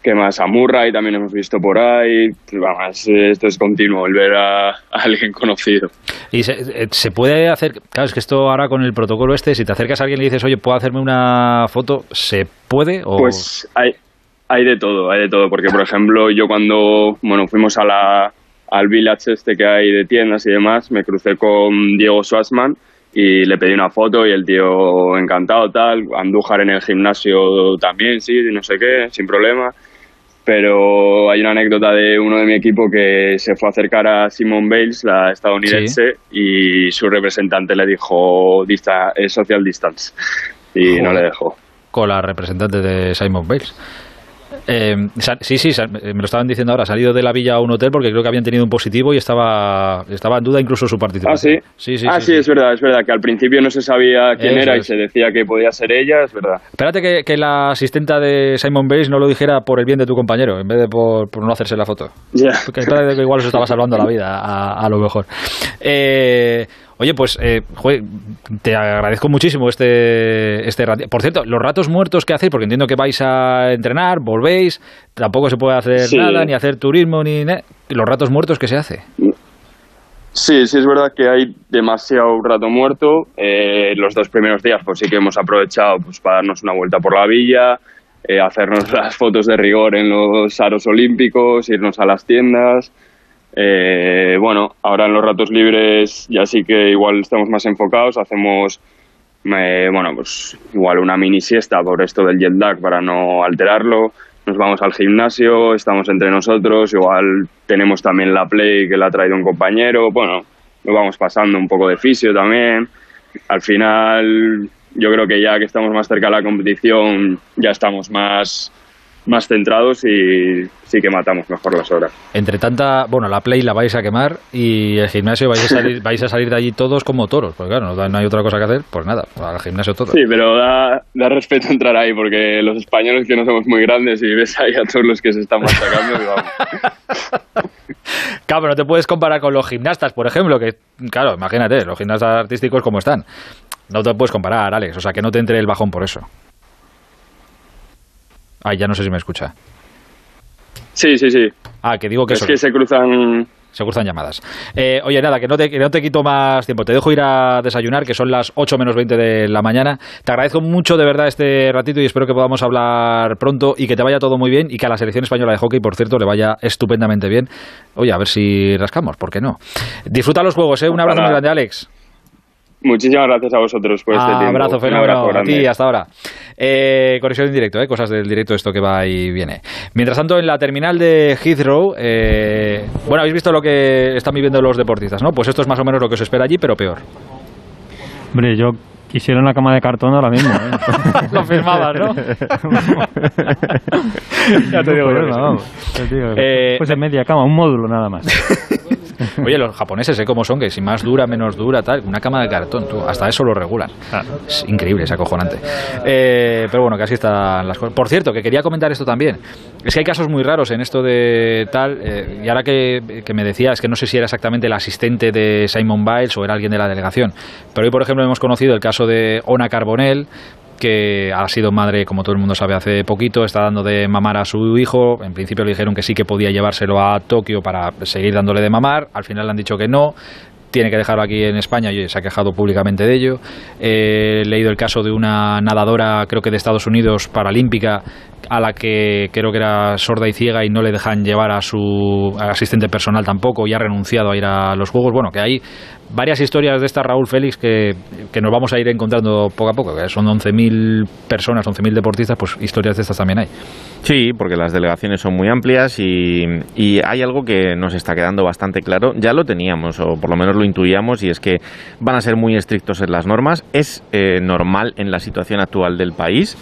¿qué más? A Murray también hemos visto por ahí, vamos, esto es continuo, el ver a, a alguien conocido. Y se, eh, se puede hacer, claro, es que esto ahora con el protocolo este, si te acercas a alguien y le dices, oye, ¿puedo hacerme una foto? ¿Se puede? O... Pues hay, hay de todo, hay de todo, porque por ejemplo yo cuando bueno fuimos a la, al village este que hay de tiendas y demás, me crucé con Diego Schwarzman y le pedí una foto y el tío encantado tal, Andújar en el gimnasio también, sí, no sé qué, sin problema. Pero hay una anécdota de uno de mi equipo que se fue a acercar a Simone Bales, la estadounidense, y su representante le dijo dista eh, social distance y no le dejó. Con la representante de Simon Bales. Eh, sí, sí, me lo estaban diciendo ahora. Ha salido de la villa a un hotel porque creo que habían tenido un positivo y estaba, estaba en duda incluso su participación. Ah, sí. Sí, sí, ah, sí, es verdad, es verdad. Que al principio no se sabía quién era y se decía que podía ser ella, es verdad. Espérate que, la asistenta de Simon Bates no lo dijera por el bien de tu compañero, en vez de por, no hacerse la foto. Ya. Que igual os estaba salvando la vida, a, a lo mejor. Eh, Oye, pues eh, te agradezco muchísimo este, este rato. Por cierto, los ratos muertos que hacéis, porque entiendo que vais a entrenar, volvéis, tampoco se puede hacer nada, ni hacer turismo, ni los ratos muertos que se hace. Sí, sí es verdad que hay demasiado rato muerto. Eh, los dos primeros días, pues sí que hemos aprovechado pues, para darnos una vuelta por la villa, eh, hacernos las fotos de rigor en los aros olímpicos, irnos a las tiendas. Eh, bueno, ahora en los ratos libres ya sí que igual estamos más enfocados, hacemos eh, bueno, pues igual una mini siesta por esto del jet lag para no alterarlo. Nos vamos al gimnasio, estamos entre nosotros, igual tenemos también la play que la ha traído un compañero, bueno, nos vamos pasando un poco de fisio también. Al final, yo creo que ya que estamos más cerca de la competición, ya estamos más más centrados y sí que matamos mejor las horas. Entre tanta, bueno, la play la vais a quemar y el gimnasio vais a salir, vais a salir de allí todos como toros, pues claro, no, hay otra cosa que hacer, pues nada, al gimnasio todos. Sí, pero da, da, respeto entrar ahí porque los españoles que no somos muy grandes y ves ahí a todos los que se están machacando, vamos. Claro, no te puedes comparar con los gimnastas, por ejemplo, que, claro, imagínate, los gimnastas artísticos como están. No te puedes comparar, Alex, o sea, que no te entre el bajón por eso. Ah, ya no sé si me escucha. Sí, sí, sí. Ah, que digo que es que se cruzan se cruzan llamadas. Eh, oye, nada, que no, te, que no te quito más tiempo. Te dejo ir a desayunar, que son las 8 menos 20 de la mañana. Te agradezco mucho de verdad este ratito y espero que podamos hablar pronto y que te vaya todo muy bien y que a la selección española de hockey, por cierto, le vaya estupendamente bien. Oye, a ver si rascamos, ¿por qué no? Disfruta los juegos, ¿eh? Un abrazo muy grande, Alex. Muchísimas gracias a vosotros por este tiempo. Abrazo, fenómeno. A ti, hasta ahora. Eh, conexión en directo, eh, cosas del directo, esto que va y viene. Mientras tanto, en la terminal de Heathrow, eh, bueno, habéis visto lo que están viviendo los deportistas, ¿no? Pues esto es más o menos lo que os espera allí, pero peor. Hombre, yo quisiera una cama de cartón ahora mismo. ¿eh? lo firmabas, ¿no? ya te digo, vamos. Eh, pues en media cama, un módulo nada más. Oye, los japoneses, ¿eh? ¿Cómo son? Que si más dura, menos dura, tal. Una cama de cartón, tú. Hasta eso lo regulan. Es increíble, es acojonante. Eh, pero bueno, casi están las cosas. Por cierto, que quería comentar esto también. Es que hay casos muy raros en esto de tal. Eh, y ahora que, que me decía, es que no sé si era exactamente el asistente de Simon Biles o era alguien de la delegación. Pero hoy, por ejemplo, hemos conocido el caso de Ona Carbonell, que ha sido madre, como todo el mundo sabe, hace poquito, está dando de mamar a su hijo. En principio le dijeron que sí que podía llevárselo a Tokio para seguir dándole de mamar. Al final le han dicho que no tiene que dejarlo aquí en España y se ha quejado públicamente de ello. he leído el caso de una nadadora, creo que de Estados Unidos, paralímpica, a la que creo que era sorda y ciega y no le dejan llevar a su asistente personal tampoco y ha renunciado a ir a los Juegos. Bueno, que hay varias historias de esta Raúl Félix que, que nos vamos a ir encontrando poco a poco, que son 11.000 personas, 11.000 deportistas, pues historias de estas también hay. Sí, porque las delegaciones son muy amplias y, y, hay algo que nos está quedando bastante claro, ya lo teníamos o por lo menos lo intuíamos y es que van a ser muy estrictos en las normas, es eh, normal en la situación actual del país.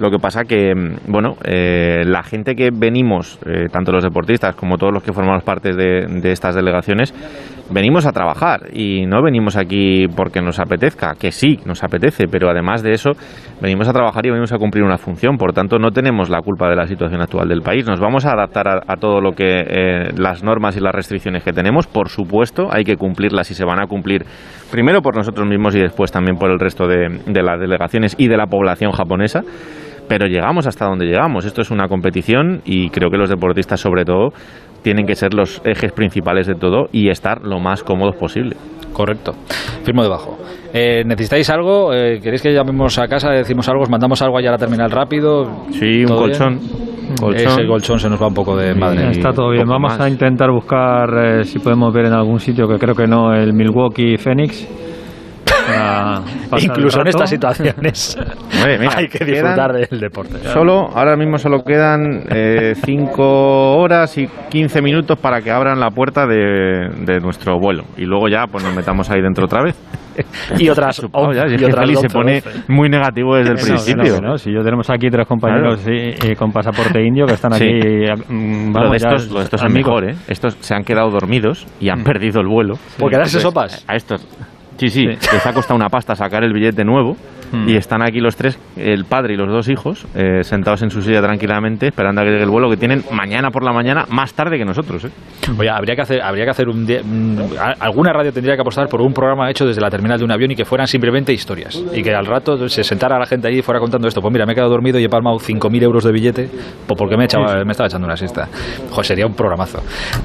Lo que pasa que, bueno, eh, la gente que venimos, eh, tanto los deportistas como todos los que formamos parte de, estas delegaciones, venimos a trabajar y no venimos aquí porque nos apetezca, que sí, nos apetece, pero además de eso, venimos a trabajar y venimos a cumplir una función. Por tanto, no tenemos la culpa de la situación actual del país. Nos vamos a adaptar a, todo lo que eh, las normas y las restricciones que tenemos. Por supuesto, hay que cumplirlas y se van a cumplir primero por nosotros mismos y después también por el resto de las delegaciones y de la población japonesa pero llegamos hasta donde llegamos. Esto es una competición y creo que los deportistas sobre todo tienen que ser los ejes principales de todo y estar lo más cómodos posible. Correcto. Firmo debajo. Eh, ¿Necesitáis algo? Eh, ¿Queréis que llamemos a casa, decimos algo, os mandamos algo allá a la terminal rápido? Sí, un colchón. Ese colchón se nos va un poco de madre. Está todo bien. Vamos a intentar buscar eh, si podemos ver en algún sitio, que creo que no, el Milwaukee Phoenix Incluso en estas situaciones hay que disfrutar del deporte. Solo, ahora mismo solo quedan 5 eh, horas y 15 minutos para que abran la puerta de, de nuestro vuelo. Y luego ya pues nos metamos ahí dentro otra vez. y otras, oh, ya, y otras se pone muy negativo desde el principio. si yo tenemos aquí tres compañeros con pasaporte indio que están aquí. Mm, vamos, estos, estos son mejor, ¿eh? Estos se han quedado dormidos y han mm. perdido el vuelo. ¿Por quedarse sopas? A estos. Sí, sí, les ha costado una pasta sacar el billete nuevo y están aquí los tres, el padre y los dos hijos, eh, sentados en su silla tranquilamente, esperando a que llegue el vuelo que tienen mañana por la mañana, más tarde que nosotros. ¿eh? Oye, habría que hacer, habría que hacer un alguna radio tendría que apostar por un programa hecho desde la terminal de un avión y que fueran simplemente historias y que al rato se sentara la gente allí y fuera contando esto. Pues mira, me he quedado dormido y he palmado 5.000 euros de billete pues porque me, he me estaba echando una siesta. Joder, sería un programazo.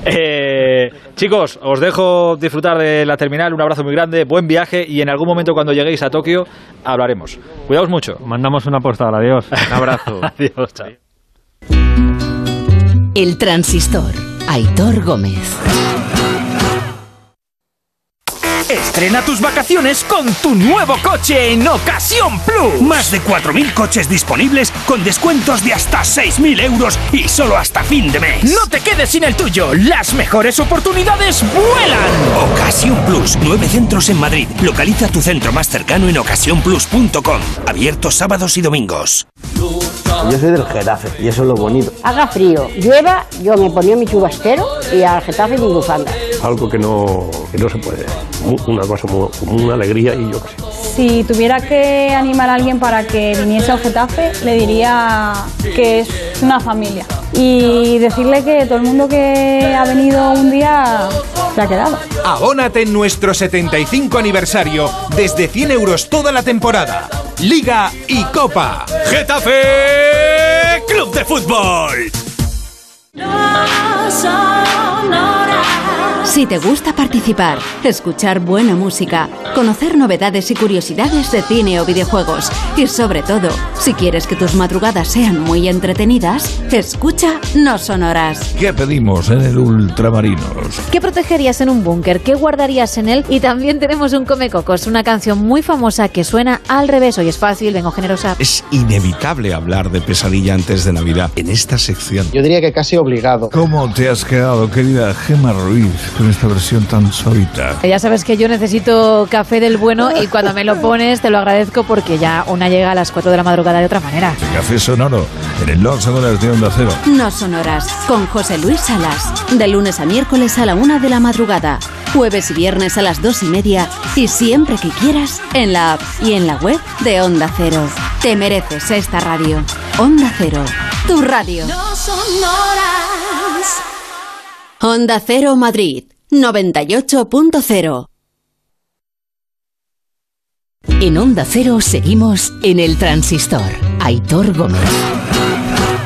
Eh, chicos, os dejo disfrutar de la terminal. Un abrazo muy grande, buen viaje y en algún momento cuando lleguéis a Tokio hablaré Cuidaos mucho. Mandamos una postal. Adiós. Un abrazo. Adiós. Chao. El transistor. Aitor Gómez. Estrena tus vacaciones con tu nuevo coche en Ocasión Plus. Más de 4.000 coches disponibles con descuentos de hasta 6.000 euros y solo hasta fin de mes. No te quedes sin el tuyo. Las mejores oportunidades vuelan. Ocasión Plus. Nueve centros en Madrid. Localiza tu centro más cercano en ocasiónplus.com. Abierto sábados y domingos. Yo soy del Getafe y eso es lo bonito. Haga frío, llueva, yo me ponía mi chubastero y al Getafe mi bufanda. Algo que no, que no se puede. Una cosa como una alegría y yo qué sé. Si tuviera que animar a alguien para que viniese al Getafe, le diría que es una familia. Y decirle que todo el mundo que ha venido un día se ha quedado. Abónate en nuestro 75 aniversario desde 100 euros toda la temporada. Liga y Copa. Getafe Club de Fútbol. Si te gusta participar, escuchar buena música, conocer novedades y curiosidades de cine o videojuegos, y sobre todo, si quieres que tus madrugadas sean muy entretenidas, escucha No Sonoras. ¿Qué pedimos en el Ultramarinos? ¿Qué protegerías en un búnker? ¿Qué guardarías en él? Y también tenemos un Come Cocos, una canción muy famosa que suena al revés. Hoy es fácil, vengo generosa. Es inevitable hablar de pesadilla antes de Navidad en esta sección. Yo diría que casi obligado. ¿Cómo te has quedado, querida Gemma Ruiz? Con esta versión tan suavita. Ya sabes que yo necesito café del bueno y cuando me lo pones te lo agradezco porque ya una llega a las 4 de la madrugada de otra manera. café sonoro en el No Sonoras de Onda Cero. No Sonoras con José Luis Salas. De lunes a miércoles a la 1 de la madrugada. Jueves y viernes a las 2 y media. Y siempre que quieras en la app y en la web de Onda Cero. Te mereces esta radio. Onda Cero. Tu radio. No Sonoras. Onda Cero Madrid 98.0 En Onda Cero seguimos en el transistor. Aitor Gómez.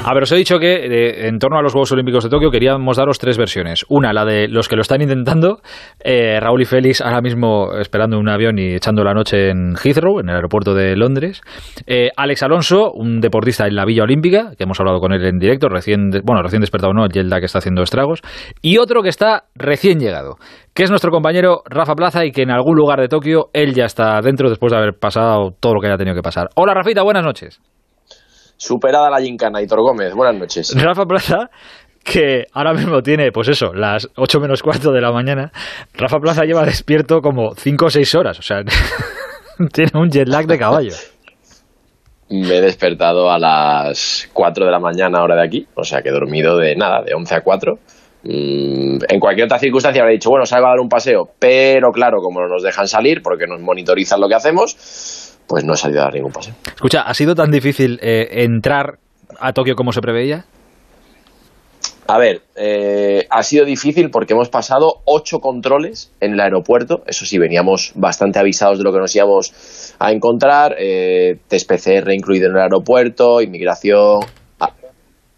A ver, os he dicho que eh, en torno a los Juegos Olímpicos de Tokio queríamos daros tres versiones. Una, la de los que lo están intentando, eh, Raúl y Félix ahora mismo esperando un avión y echando la noche en Heathrow, en el aeropuerto de Londres. Eh, Alex Alonso, un deportista en la Villa Olímpica, que hemos hablado con él en directo, recién, bueno, recién despertado no, Yelda que está haciendo estragos. Y otro que está recién llegado, que es nuestro compañero Rafa Plaza y que en algún lugar de Tokio él ya está dentro después de haber pasado todo lo que haya tenido que pasar. Hola Rafita, buenas noches superada la gincana, Hitor Gómez. Buenas noches. Rafa Plaza, que ahora mismo tiene, pues eso, las 8 menos cuarto de la mañana. Rafa Plaza lleva despierto como 5 o 6 horas, o sea, tiene un jet lag de caballo. Me he despertado a las 4 de la mañana, hora de aquí, o sea que he dormido de nada, de 11 a 4. Mm, en cualquier otra circunstancia habría dicho, bueno, salgo a dar un paseo, pero claro, como no nos dejan salir porque nos monitorizan lo que hacemos, pues no he salido a dar ningún paseo. Escucha, ¿ha sido tan difícil eh, entrar a Tokio como se preveía? A ver, eh, ha sido difícil porque hemos pasado ocho controles en el aeropuerto. Eso sí, veníamos bastante avisados de lo que nos íbamos a encontrar. Eh, test PCR incluido en el aeropuerto, inmigración,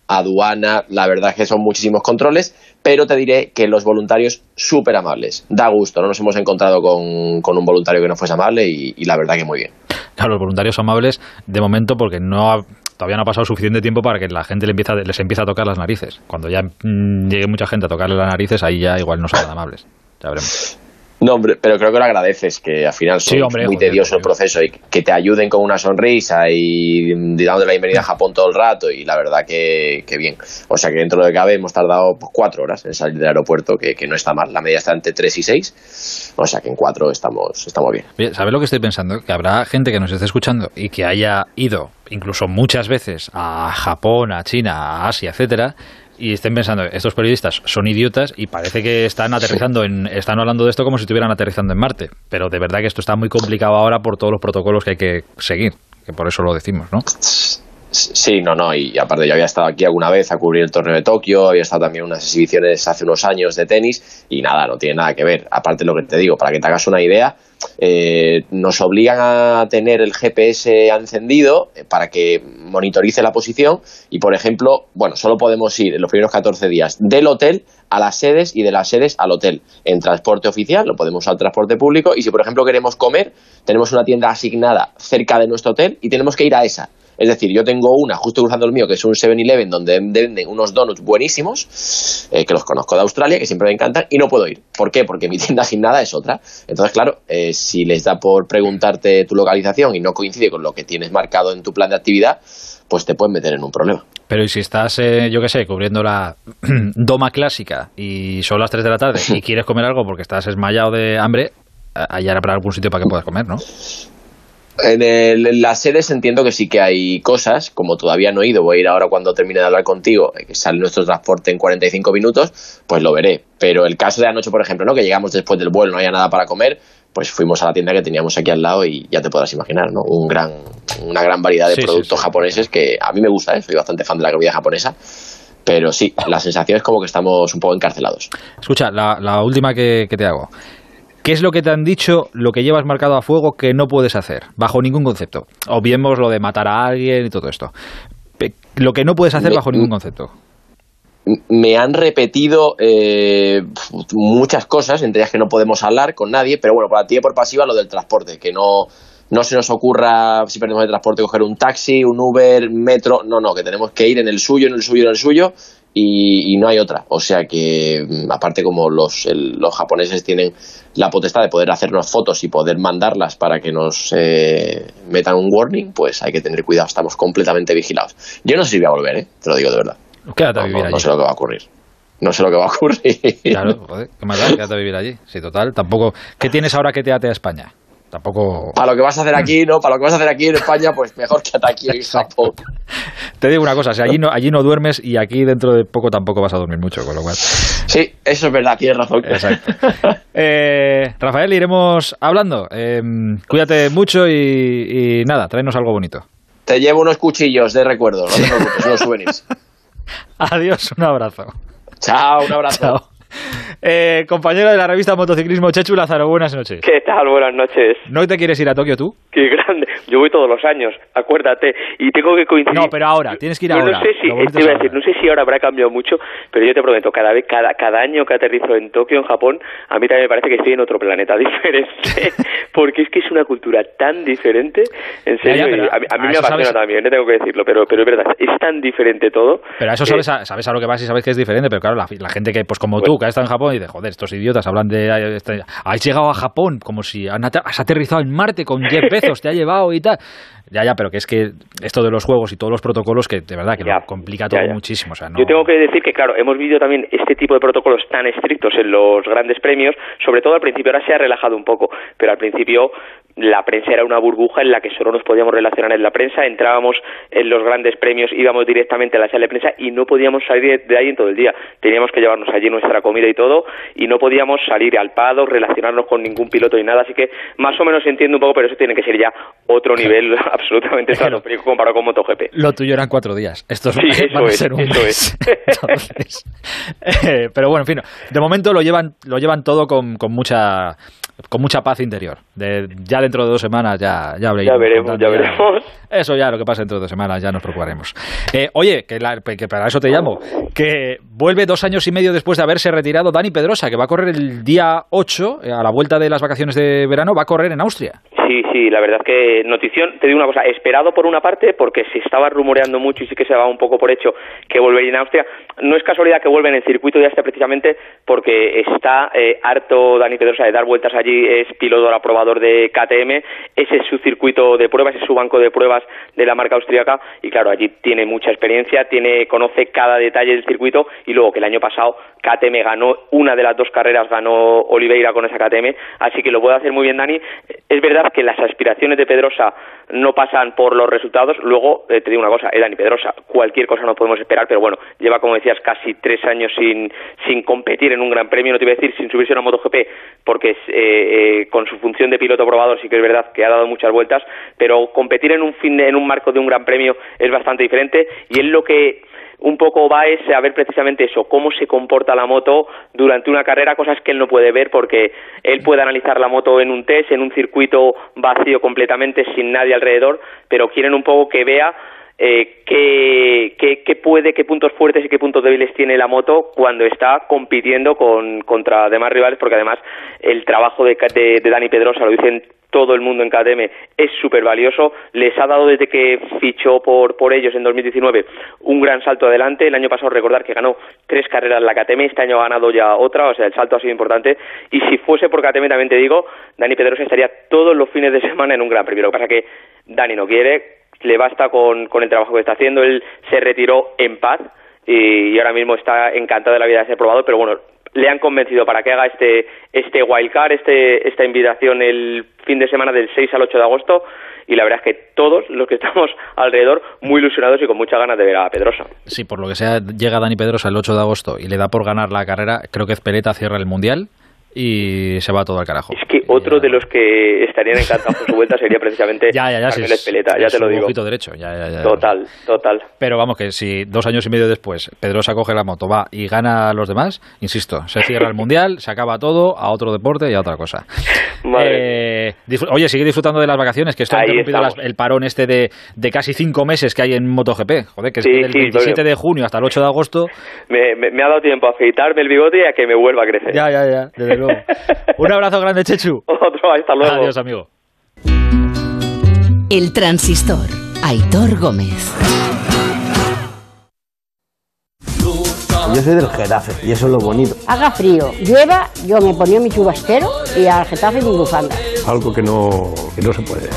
aduana. La verdad es que son muchísimos controles pero te diré que los voluntarios súper amables. Da gusto, no nos hemos encontrado con, un voluntario que no fuese amable y, la verdad que muy bien. Claro, los voluntarios amables de momento porque no todavía no ha pasado suficiente tiempo para que la gente le empieza, les empiece a tocar las narices. Cuando ya mm, llegue mucha gente a tocarle las narices, ahí ya igual no son amables. Ya veremos. No, hombre, pero creo que lo agradeces, que al final Sí, es muy joder, tedioso el proceso y que te ayuden con una sonrisa y dando la bienvenida a Japón todo el rato y la verdad que, que bien. O sea que dentro de cabe hemos tardado pues, cuatro horas en salir del aeropuerto, que, que no está mal. La media está entre tres y seis, o sea que en cuatro estamos, estamos bien. Oye, ¿Sabes lo que estoy pensando? Que habrá gente que nos esté escuchando y que haya ido incluso muchas veces a Japón, a China, a Asia, etcétera, y estén pensando, estos periodistas son idiotas y parece que están aterrizando en, están hablando de esto como si estuvieran aterrizando en Marte. Pero de verdad que esto está muy complicado ahora por todos los protocolos que hay que seguir, que por eso lo decimos, ¿no? Sí, no, no, y aparte yo había estado aquí alguna vez a cubrir el torneo de Tokio, había estado también en unas exhibiciones hace unos años de tenis y nada, no tiene nada que ver. Aparte lo que te digo, para que te hagas una idea, eh, nos obligan a tener el GPS encendido eh, para que monitorice la posición. Y, por ejemplo, bueno, solo podemos ir en los primeros 14 días del hotel a las sedes y de las sedes al hotel. En transporte oficial, lo podemos usar transporte público. Y si, por ejemplo, queremos comer, tenemos una tienda asignada cerca de nuestro hotel y tenemos que ir a esa. Es decir, yo tengo una justo cruzando el mío, que es un 7-Eleven, donde venden unos donuts buenísimos, eh, que los conozco de Australia, que siempre me encantan, y no puedo ir. ¿Por qué? Porque mi tienda asignada es otra. Entonces, claro, eh, si les da por preguntarte tu localización y no coincide con lo que tienes marcado en tu plan de actividad, pues te pueden meter en un problema. Pero y si estás, eh, yo qué sé, cubriendo la doma clásica y son las 3 de la tarde y quieres comer algo porque estás esmayado de hambre, allá habrá algún sitio para que puedas comer, ¿no? En, el- en las sedes entiendo que sí que hay cosas, como todavía no he ido, voy a ir ahora cuando termine de hablar contigo, eh, que sale nuestro transporte en 45 minutos, pues lo veré. Pero el caso de anoche, por ejemplo, ¿no? que llegamos después del vuelo, no había nada para comer, pues fuimos a la tienda que teníamos aquí al lado y ya te podrás imaginar, ¿no? Un gran, una gran variedad de Sí, sí, productos japoneses que a mí me gusta, ¿eh? soy bastante fan de la comida japonesa. Pero sí, la sensación es como que estamos un poco encarcelados. Escucha, la, la última que, que te hago. ¿Qué es lo que te han dicho, lo que llevas marcado a fuego que no puedes hacer, bajo ningún concepto? Obviemos lo de matar a alguien y todo esto. Lo que no puedes hacer bajo ningún concepto. me han repetido eh, muchas cosas, entre ellas que no podemos hablar con nadie, pero bueno, por activa y por pasiva lo del transporte, que no, no se nos ocurra, si perdemos el transporte, coger un taxi, un Uber, metro, no, no, que tenemos que ir en el suyo, en el suyo, en el suyo, y, y no hay otra. O sea que, mm, aparte como los, el- los japoneses tienen la potestad de poder hacernos fotos y poder mandarlas para que nos eh, metan un warning, pues hay que tener cuidado, estamos completamente vigilados. Yo no sé si voy a volver, ¿eh? te lo digo de verdad. Quédate a No, vivir no, allí. no sé lo que va a ocurrir. No sé lo que va a ocurrir. Claro, joder, ¿qué más da? Quédate a vivir allí. Sí, total, tampoco... ¿Qué tienes ahora que te ate a España? Tampoco... Para lo que vas a hacer aquí, ¿no? Para lo que vas a hacer aquí en España, pues mejor que aquí en Japón. Te digo una cosa, si allí no, allí no duermes y aquí dentro de poco tampoco vas a dormir mucho, con lo cual... Sí, eso es verdad, tienes razón. Exacto. Eh, Rafael, iremos hablando. Eh, cuídate mucho y, y nada, tráenos algo bonito. Te llevo unos cuchillos de recuerdo, no te preocupes, unos souvenirs. Adiós, un abrazo. Chao, un abrazo. Chao. Eh, compañero de la revista Motociclismo, Chechu Lázaro, buenas noches. ¿Qué tal? Buenas noches. ¿No te quieres ir a Tokio tú? Qué grande. Yo voy todos los años, acuérdate. Y tengo que coincidir. No, pero ahora, tienes que ir No, ahora. No sé si, Lo bonito te iba a es decir, no sé si ahora habrá cambiado mucho, pero yo te prometo, cada vez, cada, cada año que aterrizo en Tokio, en Japón, a mí también me parece que estoy en otro planeta diferente, porque es que es una cultura tan diferente, en serio, ya, a, mí- a mí a me apasiona sabes- también, no tengo que decirlo, pero, pero es verdad, es tan diferente todo. Pero a eso que- sabes a, sabes a lo que vas y sabes que es diferente, pero claro, la, la gente que, pues como tú, que ha estado en Japón y dice, joder, estos idiotas hablan de... este- has llegado a Japón como si has aterrizado en Marte con 10 pesos, te ha llevado y tal. Ya, ya, pero que es que esto de los juegos y todos los protocolos que de verdad que lo complica todo ya, ya. muchísimo. O sea, no... Yo tengo que decir que, claro, hemos vivido también este tipo de protocolos tan estrictos en los grandes premios, sobre todo al principio, ahora se ha relajado un poco, pero al principio la prensa era una burbuja en la que solo nos podíamos relacionar en la prensa, entrábamos en los grandes premios, íbamos directamente a la sala de prensa y no podíamos salir de ahí en todo el día. Teníamos que llevarnos allí nuestra comida y todo y no podíamos salir al pado, relacionarnos con ningún piloto ni nada, así que más o menos entiendo un poco, pero eso tiene que ser ya otro nivel absolutamente estratosférico comparado con MotoGP. Lo tuyo eran cuatro días. Estos Sí, eso es, ser un eso mes. Entonces, eh, pero bueno, en fin, de momento lo llevan, lo llevan todo con, con mucha con mucha paz interior. De, ya dentro de dos semanas ya, ya Ya veremos, ya veremos. Eso ya, lo que pasa dentro de dos semanas, ya nos preocuparemos. Eh, oye, que, que, para eso te llamo, que vuelve dos años y medio después de haberse retirado Dani Pedrosa, que va a correr el día 8, eh, a la vuelta de las vacaciones de verano, va a correr en Austria. Sí, sí, la verdad que notición, te digo una cosa, esperado por una parte, porque se estaba rumoreando mucho y sí que se daba un poco por hecho que volvería en Austria. No es casualidad que vuelva en el circuito de Austria precisamente porque está eh, harto Dani Pedrosa de dar vueltas allí, es piloto aprobador de KTM, ese es su circuito de pruebas, es su banco de pruebas de la marca austríaca. Y claro, allí tiene mucha experiencia, tiene conoce cada detalle del circuito. Y luego que el año pasado KTM ganó una de las dos carreras, ganó Oliveira con esa KTM, así que lo puede hacer muy bien Dani. Es verdad que las aspiraciones de Pedrosa no pasan por los resultados. Luego, eh, te digo una cosa, Edan y Pedrosa, cualquier cosa no podemos esperar, pero bueno, lleva, como decías, casi tres años sin, sin competir en un gran premio, no te iba a decir sin subirse a una MotoGP, porque eh, eh, con su función de piloto probador sí que es verdad que ha dado muchas vueltas, pero competir en un, fin en un marco de un gran premio es bastante diferente y es lo que un poco va es a ver precisamente eso, cómo se comporta la moto durante una carrera, cosas que él no puede ver porque él puede analizar la moto en un test, en un circuito vacío completamente, sin nadie alrededor, pero quieren un poco que vea eh, qué, qué, puede, qué puntos fuertes y qué puntos débiles tiene la moto cuando está compitiendo con, contra demás rivales, porque además el trabajo de, de, de Dani Pedrosa lo dicen todo el mundo en KTM es súper valioso. Les ha dado desde que fichó por, por ellos en 2019 un gran salto adelante. El año pasado recordar que ganó tres carreras en la KTM, este año ha ganado ya otra, o sea, el salto ha sido importante. Y si fuese por KTM, también te digo, Dani Pedrosa estaría todos los fines de semana en un gran premio. Lo que pasa que Dani no quiere, le basta con, con el trabajo que está haciendo. Él se retiró en paz y, ahora mismo está encantado de la vida de ser probado, pero bueno, le han convencido para que haga este este wildcard, este, esta invitación el fin de semana del 6 al 8 de agosto y la verdad es que todos los que estamos alrededor muy ilusionados y con muchas ganas de ver a Pedrosa. Sí, por lo que sea, llega Dani Pedrosa el 8 de agosto y le da por ganar la carrera, creo que Peleta cierra el Mundial y se va todo al carajo. Es que otro de los que estarían encantados con su vuelta sería precisamente ya, ya, ya, Peleta, ya te lo digo. derecho, ya, Total, total. Pero vamos, que si dos años y medio después Pedrosa coge la moto, va y gana a los demás, insisto, se cierra el Mundial, se acaba todo a otro deporte y a otra cosa. Eh, oye, sigue disfrutando de las vacaciones, que esto ha interrumpido el parón este de, de, casi cinco meses que hay en MotoGP. Joder, que es del 27 de junio hasta el 8 de agosto. Me, me, ha dado tiempo a afeitarme el bigote y a que me vuelva a crecer. Ya, ya, ya, desde luego. Un abrazo grande, Chechu. Otro, hasta luego. Adiós, amigo. El transistor. Aitor Gómez. Yo soy del Getafe y eso es lo bonito. Haga frío, llueva, yo me ponía mi chubastero y al Getafe mi bufanda. Algo que no, que no se puede.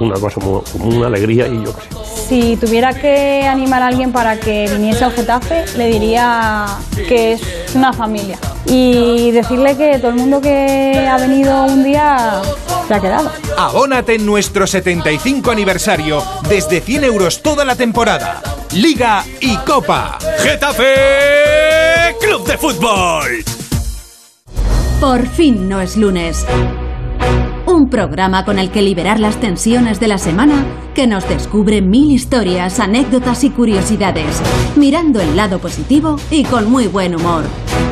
Una cosa como una alegría y yo qué sé. Si tuviera que animar a alguien para que viniese al Getafe, le diría que es una familia. Y decirle que todo el mundo que ha venido un día se ha quedado. Abónate en nuestro 75 aniversario desde 100 euros toda la temporada. Liga y Copa. Getafe Club de Fútbol. Por fin no es lunes un programa con el que liberar las tensiones de la semana que nos descubre mil historias, anécdotas y curiosidades, mirando el lado positivo y con muy buen humor.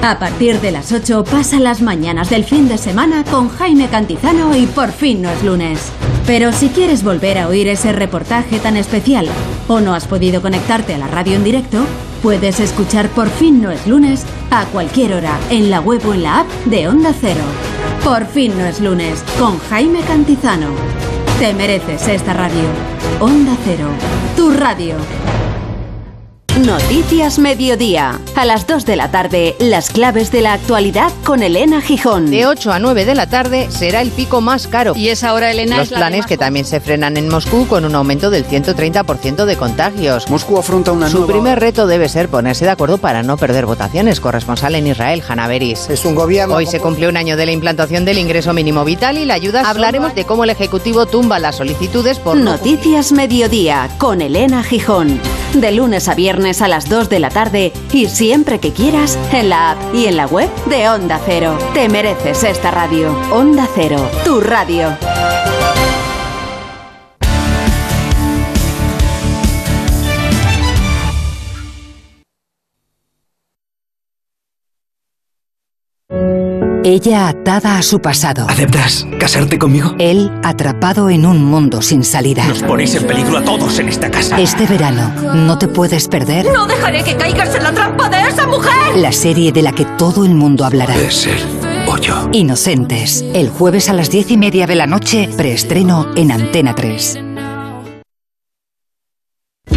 A partir de las 8 pasa las mañanas del fin de semana con Jaime Cantizano y por fin no es lunes. Pero si quieres volver a oír ese reportaje tan especial o no has podido conectarte a la radio en directo, puedes escuchar por fin no es lunes a cualquier hora en la web o en la app de Onda Cero. Por fin no es lunes con Jaime Cantizano. Te mereces esta radio. Onda Cero, tu radio. Noticias Mediodía. A las 2 de la tarde, las claves de la actualidad con Elena Gijón. De 8 a 9 de la tarde será el pico más caro. Y es ahora, Elena. Los planes que también se frenan en Moscú con un aumento del 130% de contagios. Moscú afronta una Su primer reto debe ser ponerse de acuerdo para no perder votaciones. Corresponsal en Israel, Hanna Beris. Es un gobierno. Hoy se cumple un año de la implantación del ingreso mínimo vital y la ayuda. Hablaremos de cómo el Ejecutivo tumba las solicitudes por. Noticias Mediodía con Elena Gijón. De lunes a viernes a las 2 de la tarde y siempre que quieras en la app y en la web de Onda Cero. Te mereces esta radio. Onda Cero, tu radio. Ella atada a su pasado. ¿Aceptas casarte conmigo? Él atrapado en un mundo sin salida. Nos ponéis en peligro a todos en esta casa. Este verano no te puedes perder ¡No dejaré que caigas en la trampa de esa mujer! la serie de la que todo el mundo hablará. Es él o yo. Inocentes. El jueves a las diez y media de la noche, preestreno en Antena 3.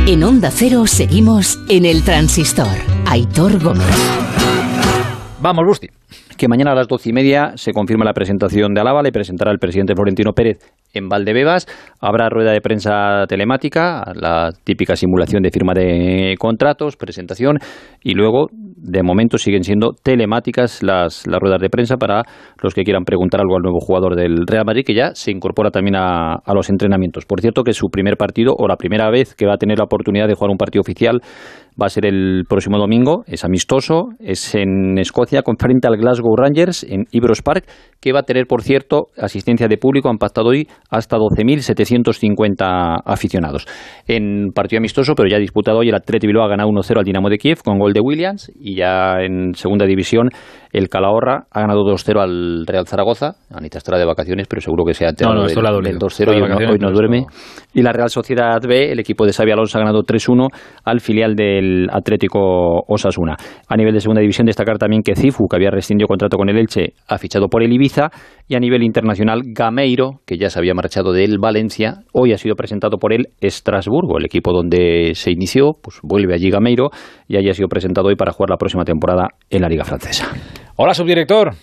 En Onda Cero seguimos en el transistor. Aitor Gómez. Vamos, Busti. que mañana a las doce y media se confirma la presentación de Alaba, le presentará el presidente Florentino Pérez en Valdebebas, habrá rueda de prensa telemática, la típica simulación de firma de contratos, presentación, y luego, de momento, siguen siendo telemáticas las, las ruedas de prensa para los que quieran preguntar algo al nuevo jugador del Real Madrid, que ya se incorpora también a, a los entrenamientos. Por cierto, que su primer partido, o la primera vez que va a tener la oportunidad de jugar un partido oficial, va a ser el próximo domingo, es amistoso, es en Escocia, con frente al Glasgow Rangers en Ibrox Park, que va a tener, por cierto, asistencia de público, han pactado hoy hasta 12.750 aficionados. En partido amistoso, pero ya disputado hoy, el Atleti Bilbao ha ganado 1-0 al Dinamo de Kiev con gol de Williams, y ya en segunda división el Calahorra ha ganado 2-0 al Real Zaragoza. Anita estará de vacaciones, pero seguro que se ha enterado No, no, del, del 2-0 Está y hoy no- duerme. Y la Real Sociedad B, el equipo de Xavi Alonso ha ganado 3-1 al filial del Atlético Osasuna. A nivel de segunda división, destacar también que Cifu, que había rescindido contrato con el Elche, ha fichado por el Ibiza. Y a nivel internacional, Gameiro, que ya se había marchado del Valencia, hoy ha sido presentado por el Estrasburgo, el equipo donde se inició, pues vuelve allí Gameiro y ahí ha sido presentado hoy para jugar la próxima temporada en la Liga Francesa. Hola, subdirector.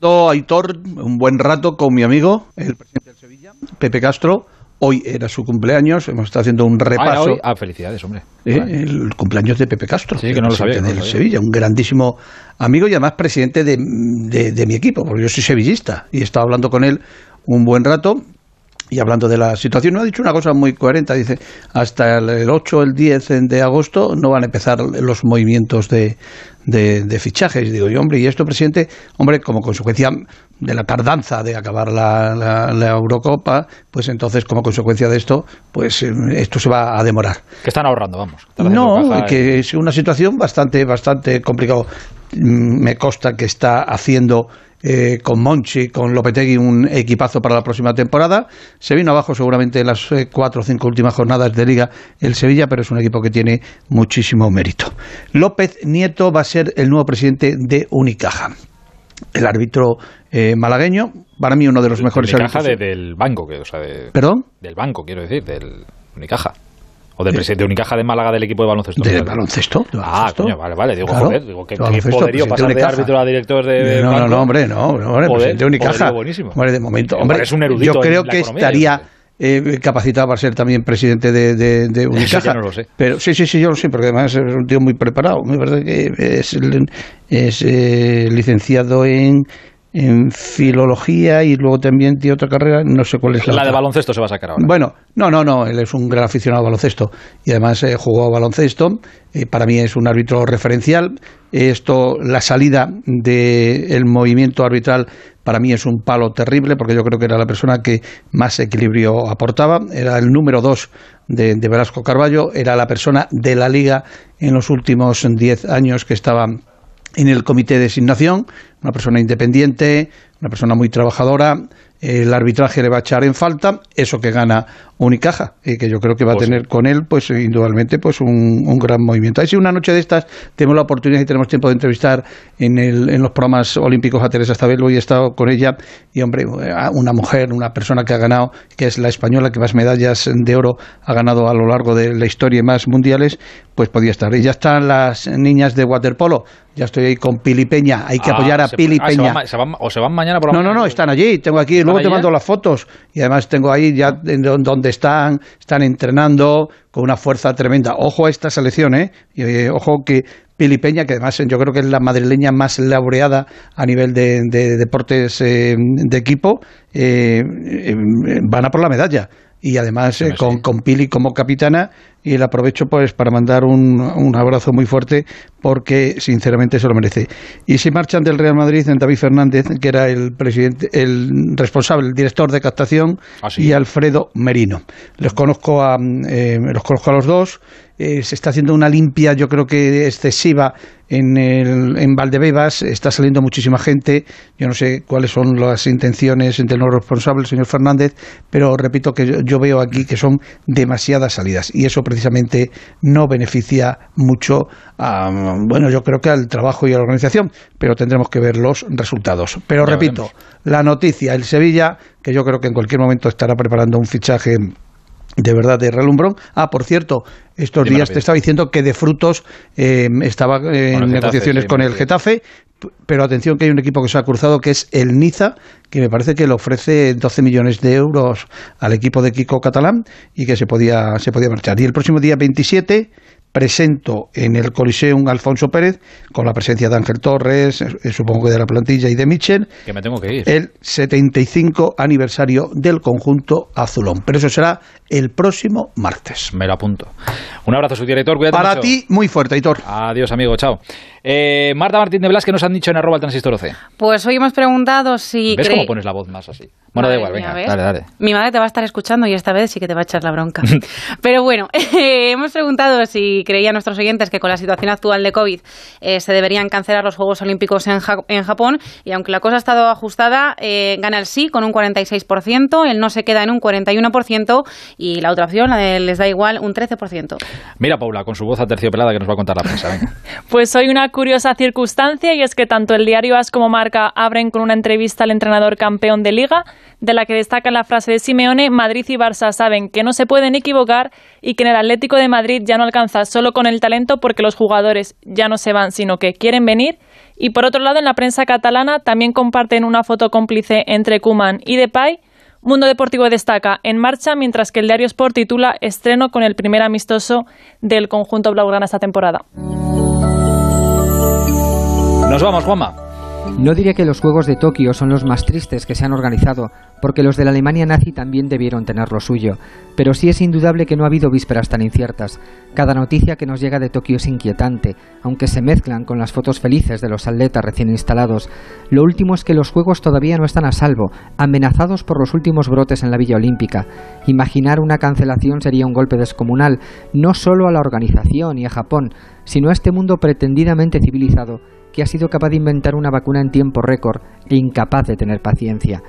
Aitor, un buen rato con mi amigo, el presidente del Sevilla, Pepe Castro. Hoy era su cumpleaños, hemos estado haciendo un Ah, repaso. ah, felicidades, hombre. ¿eh? el cumpleaños de Pepe Castro, Sí, que no lo sabía, no sabía. Sevilla, un grandísimo amigo y además presidente de, de- de mi equipo, porque yo soy sevillista y he estado hablando con él un buen rato y hablando de la situación, no ha dicho una cosa muy coherente, dice, hasta el, el 8 o el 10 de agosto no van a empezar los movimientos de, de, de fichajes. Y digo, yo, hombre, y esto, presidente, hombre, como consecuencia de la tardanza de acabar la, la- la Eurocopa, pues entonces, como consecuencia de esto, pues eh, esto se va a demorar. Que están ahorrando, vamos. Están No, que es una situación bastante, bastante complicada. Mm, Me consta que está haciendo eh, con Monchi, con Lopetegui, un equipazo para la próxima temporada. Se vino abajo seguramente en las eh, cuatro o cinco últimas jornadas de liga el Sevilla, pero es un equipo que tiene muchísimo mérito. López Nieto va a ser el nuevo presidente de Unicaja. El árbitro eh, malagueño, para mí uno de los mejores Unicaja árbitros. de- del banco, que, o sea, de- ¿Perdón? Del banco, quiero decir, del Unicaja. O del presidente de Unicaja de Málaga del equipo de baloncesto. Del baloncesto. Ah, coño, vale, vale. Digo, Claro, joder, digo, baloncesto, poderío pasar de árbitro a director de no, no, hombre, no, hombre, presidente de Unicaja. buenísimo. Hombre, de momento, Me hombre, parece un erudito yo creo que economía, estaría eh, capacitado para ser también presidente de, de, de Unicaja. no lo sé. Pero sí, sí, sí, yo lo sé, porque además es un tío muy preparado. Me parece que es, es eh, licenciado en, en filología y luego también tiene otra carrera, no sé cuál es la, La de baloncesto se va a sacar ahora. Bueno, no, no, no, él es un gran aficionado al baloncesto y además eh, jugó baloncesto. eh, para mí es un árbitro referencial. Esto, la salida del movimiento arbitral para mí es un palo terrible porque yo creo que era la persona que más equilibrio aportaba. Era el número dos de, de Velasco Carballo, era la persona de la liga en los últimos 10 años que estaba en el comité de designación, una persona independiente, una persona muy trabajadora, el arbitraje le va a echar en falta eso que gana Unicaja, y que yo creo que va a tener con él, pues indudablemente, pues un, un gran movimiento. Ahí sí, una noche de estas tenemos la oportunidad y tenemos tiempo de entrevistar en, el, en los programas olímpicos a Teresa Stabelo y he estado con ella, y hombre, una mujer, una persona que ha ganado, que es la española que más medallas de oro ha ganado a lo largo de la historia y más mundiales, pues podía estar. Y ya están las niñas de waterpolo, ya estoy ahí con Pili Peña, hay que Ah, apoyar a se- Pili ah, se Peña. van ma- se van- o se van mañana por la No, no, no, están allí, tengo aquí, luego te allí mando las fotos y además tengo ahí ya donde están, están entrenando con una fuerza tremenda. Ojo a esta selección, ¿eh? Y, eh, ojo que Pili Peña, que además yo creo que es la madrileña más laureada a nivel de, de deportes eh, de equipo, eh, eh, van a por la medalla. Y además eh, con, con Pili como capitana, y le aprovecho pues para mandar un, un abrazo muy fuerte porque sinceramente se lo merece. Y si marchan del Real Madrid en David Fernández, que era el presidente, el responsable, el director de captación, Ah, sí. y Alfredo Merino. Los conozco a, eh, los conozco a los dos. Eh, se está haciendo una limpia, yo creo que excesiva, en, el, en Valdebebas está saliendo muchísima gente. Yo no sé cuáles son las intenciones del nuevo responsable, el señor Fernández, pero repito que yo, veo aquí que son demasiadas salidas y eso precisamente no beneficia mucho, a, bueno, yo creo que al trabajo y a la organización, pero tendremos que ver los resultados. Pero repito, la noticia, el Sevilla, que yo creo que en cualquier momento estará preparando un fichaje de verdad de relumbrón. Ah, por cierto, estos días te estaba diciendo que de frutos eh, estaba en negociaciones con el Getafe, pero atención que hay un equipo que se ha cruzado que es el Niza, que me parece que le ofrece 12 millones de euros al equipo de Kiko Catalán y que se podía, se podía marchar. Y el próximo día 27 presento en el Coliseum Alfonso Pérez, con la presencia de Ángel Torres, eh, supongo que de la plantilla y de Michel. Que me tengo que ir. El 75 aniversario del conjunto azulón. Pero eso será el próximo martes. Me lo apunto. Un abrazo, su director. Cuídate Para ti, muy fuerte, Hitor. Adiós, amigo. Chao. Eh, Marta Martín de Blas, ¿qué nos han dicho en arroba el transistor OC? Pues hoy hemos preguntado si... ¿Ves cómo pones la voz más así? Bueno, da igual, venga, dale, dale. Mi madre te va a estar escuchando y esta vez sí que te va a echar la bronca. Pero bueno, hemos preguntado si creían nuestros oyentes que con la situación actual de COVID eh, se deberían cancelar los Juegos Olímpicos en, en Japón y aunque la cosa ha estado ajustada, eh, gana el sí con un 46%, el no se queda en un 41% y la otra opción, la de les da igual, un 13%. Mira, Paula, con su voz aterciopelada que nos va a contar la prensa. Venga. pues hoy una curiosa circunstancia y es que tanto el diario AS como Marca abren con una entrevista al entrenador campeón de liga, de la que destaca la frase de Simeone, Madrid y Barça saben que no se pueden equivocar y que en el Atlético de Madrid ya no alcanza solo con el talento porque los jugadores ya no se van, sino que quieren venir. Y por otro lado, en la prensa catalana también comparten una foto cómplice entre Kuman y Depay. Mundo Deportivo destaca en marcha, mientras que el diario Sport titula estreno con el primer amistoso del conjunto blaugrana esta temporada. Nos vamos, Juanma. No diría que los Juegos de Tokio son los más tristes que se han organizado, porque los de la Alemania nazi también debieron tener lo suyo, pero sí es indudable que no ha habido vísperas tan inciertas. Cada noticia que nos llega de Tokio es inquietante, aunque se mezclan con las fotos felices de los atletas recién instalados. Lo último es que los Juegos todavía no están a salvo, amenazados por los últimos brotes en la Villa Olímpica. Imaginar una cancelación sería un golpe descomunal, no solo a la organización y a Japón, sino a este mundo pretendidamente civilizado que ha sido capaz de inventar una vacuna en tiempo récord e incapaz de tener paciencia.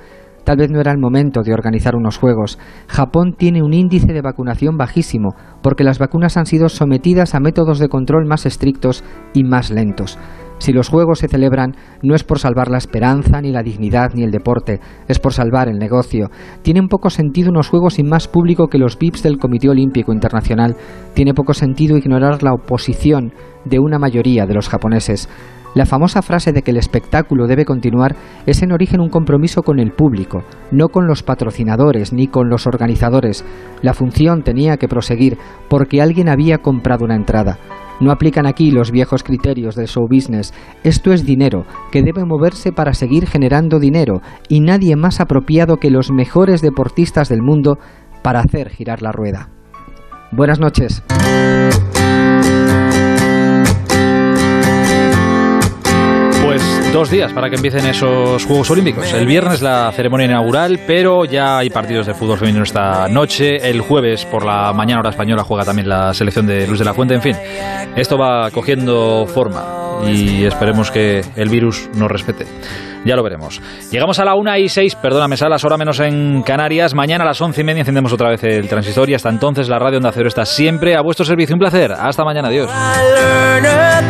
Tal vez no era el momento de organizar unos juegos. Japón tiene un índice de vacunación bajísimo, porque las vacunas han sido sometidas a métodos de control más estrictos y más lentos. Si los Juegos se celebran, no es por salvar la esperanza, ni la dignidad, ni el deporte, es por salvar el negocio. Tiene poco sentido unos Juegos sin más público que los VIPs del Comité Olímpico Internacional. Tiene poco sentido ignorar la oposición de una mayoría de los japoneses. La famosa frase de que el espectáculo debe continuar es en origen un compromiso con el público, no con los patrocinadores ni con los organizadores. La función tenía que proseguir porque alguien había comprado una entrada. No aplican aquí los viejos criterios del show business. Esto es dinero, que debe moverse para seguir generando dinero, y nadie más apropiado que los mejores deportistas del mundo para hacer girar la rueda. Buenas noches. Dos días para que empiecen esos Juegos Olímpicos. El viernes la ceremonia inaugural, pero ya hay partidos de fútbol femenino esta noche. El jueves por la mañana hora española juega también la selección de Luz de la Fuente. En fin, esto va cogiendo forma y esperemos que el virus nos respete. Ya lo veremos. Llegamos a la una y seis, perdóname, salas, hora menos en Canarias. Mañana a las once y media encendemos otra vez el transistor y hasta entonces la radio Onda Cero está siempre a vuestro servicio. Un placer. Hasta mañana. Adiós.